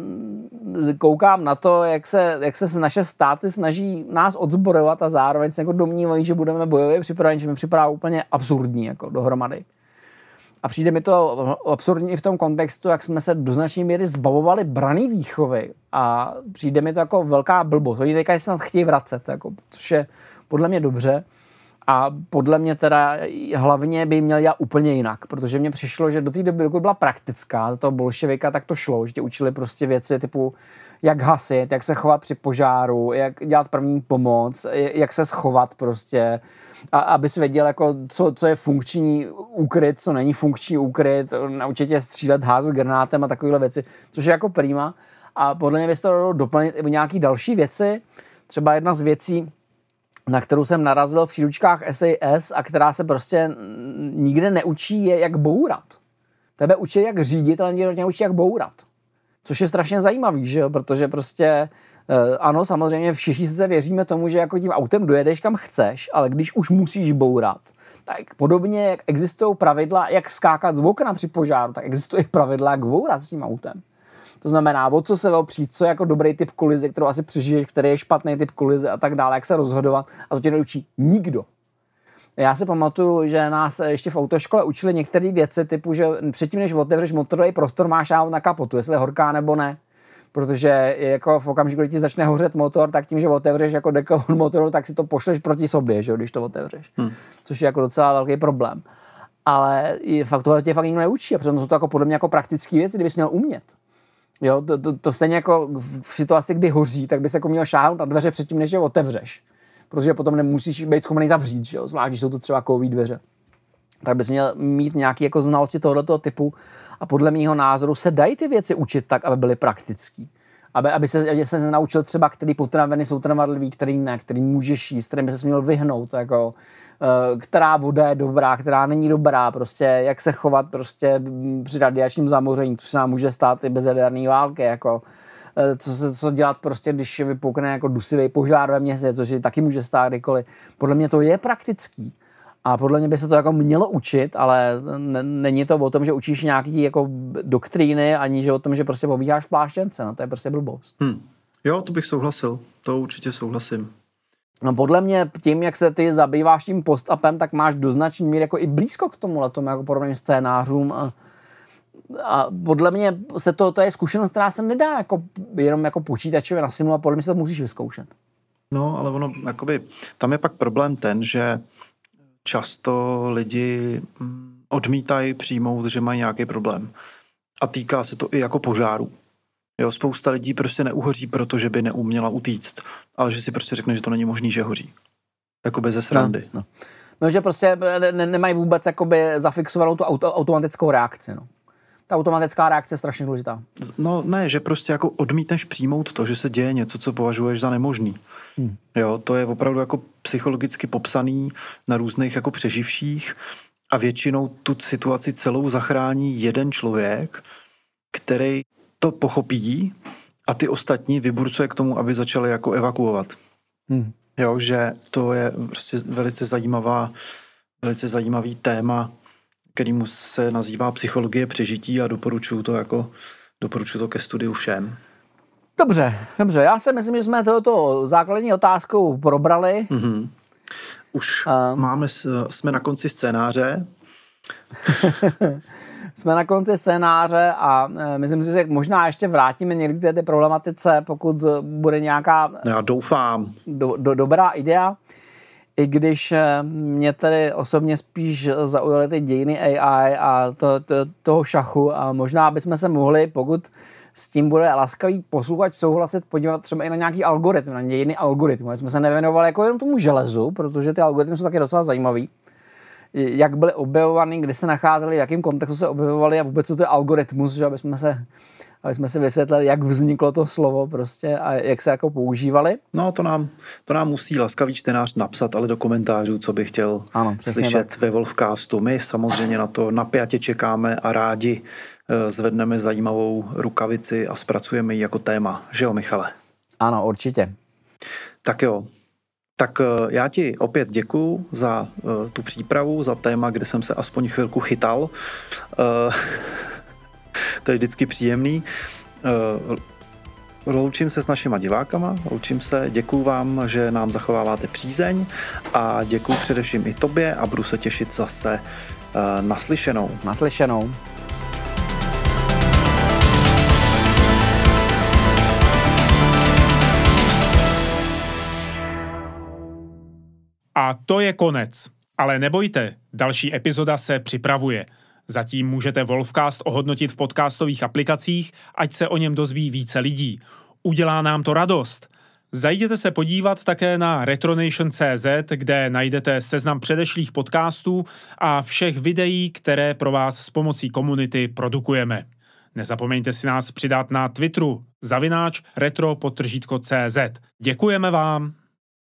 koukám na to, jak se, jak se naše státy snaží nás odzborovat a zároveň se jako domnívají, že budeme bojově připraveni, že mi připadá úplně absurdní jako dohromady. A přijde mi to absurdní v tom kontextu, jak jsme se do značné míry zbavovali brany výchovy a přijde mi to jako velká blbost. Oni teďka snad chtějí vracet, jako, což je podle mě dobře A podle mě teda hlavně by měl dělat úplně jinak, protože mně přišlo, že do té doby, dokud byla praktická, za toho bolševika, tak to šlo, že tě učili prostě věci typu, jak hasit, jak se chovat při požáru, jak dělat první pomoc, jak se schovat prostě, a, aby si věděl, jako, co, co je funkční úkryt, co není funkční úkryt, naučit tě střílet, házet granátem a takovéhle věci, což je jako prima. A podle mě by se to doplnit i nějaký další věci. Třeba jedna z věcí, na kterou jsem narazil v příručkách SAS a která se prostě nikde neučí, je jak bourat. Tebe učí, jak řídit, ale nikdo neučí, jak bourat. Což je strašně zajímavý, že jo? protože prostě eh, ano, samozřejmě všichni se věříme tomu, že jako tím autem dojedeš kam chceš, ale když už musíš bourat, tak podobně jak existují pravidla, jak skákat z okna při požáru, tak existují pravidla, jak bourat s tím autem. To znamená, o co se opřít, co je jako dobrý typ kolize, kterou asi přežiješ, který je špatný typ kolize a tak dále, jak se rozhodovat. A to tě neučí nikdo. Já si pamatuju, že nás ještě v autoškole učili některé věci, typu, že předtím, než otevřeš motorový prostor, máš šáhnout na kapotu, jestli je horká nebo ne. Protože jako v okamžiku, kdy ti začne hořet motor, tak tím, že otevřeš jako dekl od motoru, tak si to pošleš proti sobě, že, když to otevřeš. Hmm. Což je jako docela velký problém. Ale fakt tohle tě fakt nikdo neučí a přitom to jako podle mě jako praktický věc, kdybys měl umět. Jo, to, to, to stejně jako v situaci, kdy hoří, tak bys jako měl šáhnout na dveře předtím, než je otevřeš. Protože potom nemusíš být schopný zavřít, že jo? zvlášť, když jsou to třeba kovové dveře. Tak bys měl mít nějaký jako znalosti tohoto typu a podle mého názoru se dají ty věci učit tak, aby byly praktický. Aby, aby, se, aby se naučil třeba, který potraviny jsou trvanlivý, který ne, který můžeš jíst, kterým by se měl vyhnout, jako, která voda je dobrá, která není dobrá, prostě jak se chovat prostě při radiačním zamoření, což se nám může stát i bez jaderné války, jako, uh, co, se, co dělat prostě, když vypukne jako dusivý požár ve městě, což je taky může stát kdykoliv. Podle mě to je praktický. A podle mě by se to jako mělo učit, ale není to o tom, že učíš nějaký jako doktríny, ani že o tom, že prostě pobíháš pláštěnce. No, to je prostě blbost. Hmm. Jo, to bych souhlasil. To určitě souhlasím. No podle mě tím, jak se ty zabýváš tím post-upem, tak máš do značný míry jako i blízko k tomu tomu jako podobným scénářům a, a podle mě se to, to je zkušenost, která se nedá jako, jenom jako počítačově nasimulovat, podle mě se to musíš vyzkoušet. No, ale ono, jakoby, tam je pak problém ten, že často lidi mm, odmítají přijmout, že mají nějaký problém. A týká se to i jako požáru. Jo, spousta lidí prostě neuhoří, protože by neuměla utíct, ale že si prostě řekne, že to není možný, že hoří. Jako bez srandy. No, no. no že prostě ne, nemají vůbec jakoby zafixovanou tu auto, automatickou reakci. No. Ta automatická reakce je strašně důležitá. No ne, že prostě jako odmítneš přijmout to, že se děje něco, co považuješ za nemožný. Hmm. Jo, to je opravdu jako psychologicky popsaný na různých jako přeživších a většinou tu situaci celou zachrání jeden člověk, který to pochopí a ty ostatní vyburcuje k tomu, aby začali jako evakuovat. Hmm. Jo, že to je prostě velice zajímavá, velice zajímavý téma, kterýmu se nazývá psychologie přežití a doporučuju to jako doporučuji to ke studiu všem. Dobře, dobře. Já si myslím, že jsme tohoto základní otázkou probrali. Mm-hmm. Už um, máme, jsme na konci scénáře. (laughs) jsme na konci scénáře a e, myslím si, že možná ještě vrátíme někdy k té problematice, pokud bude nějaká... Já doufám. Do, do, dobrá idea. I když e, mě tedy osobně spíš zaujaly ty dějiny AI a to, to, toho šachu a možná bychom se mohli, pokud s tím bude laskavý posluchač souhlasit, podívat třeba i na nějaký algoritm, na jiný algoritm. My jsme se nevěnovali jako jenom tomu železu, protože ty algoritmy jsou taky docela zajímavý. Jak byly objevovaný, kdy se nacházely, v jakém kontextu se objevovaly a vůbec co to je algoritmus, že aby jsme se aby jsme si vysvětlili, jak vzniklo to slovo prostě a jak se jako používali. No to nám, to nám musí laskavý čtenář napsat, ale do komentářů, co by chtěl ano, slyšet tak. ve Wolfcastu. My samozřejmě na to napjatě čekáme a rádi Eh, zvedneme zajímavou rukavici a zpracujeme ji jako téma. Že jo, Michale? Ano, určitě. Tak jo. Tak eh, já ti opět děkuju za uh, tu přípravu, za téma, kde jsem se aspoň chvilku chytal. Uh, (laughs) to je vždycky příjemný. Loučím se s našima divákama, loučím se, děkuju vám, že nám zachováváte přízeň a děkuju především i tobě a budu se těšit zase naslyšenou. Naslyšenou. A to je konec. Ale nebojte, další epizoda se připravuje. Zatím můžete Wolfcast ohodnotit v podcastových aplikacích, ať se o něm dozví více lidí. Udělá nám to radost. Zajděte se podívat také na retronation.cz, kde najdete seznam předešlých podcastů a všech videí, které pro vás s pomocí komunity produkujeme. Nezapomeňte si nás přidat na Twitteru zavináč retro. Děkujeme vám!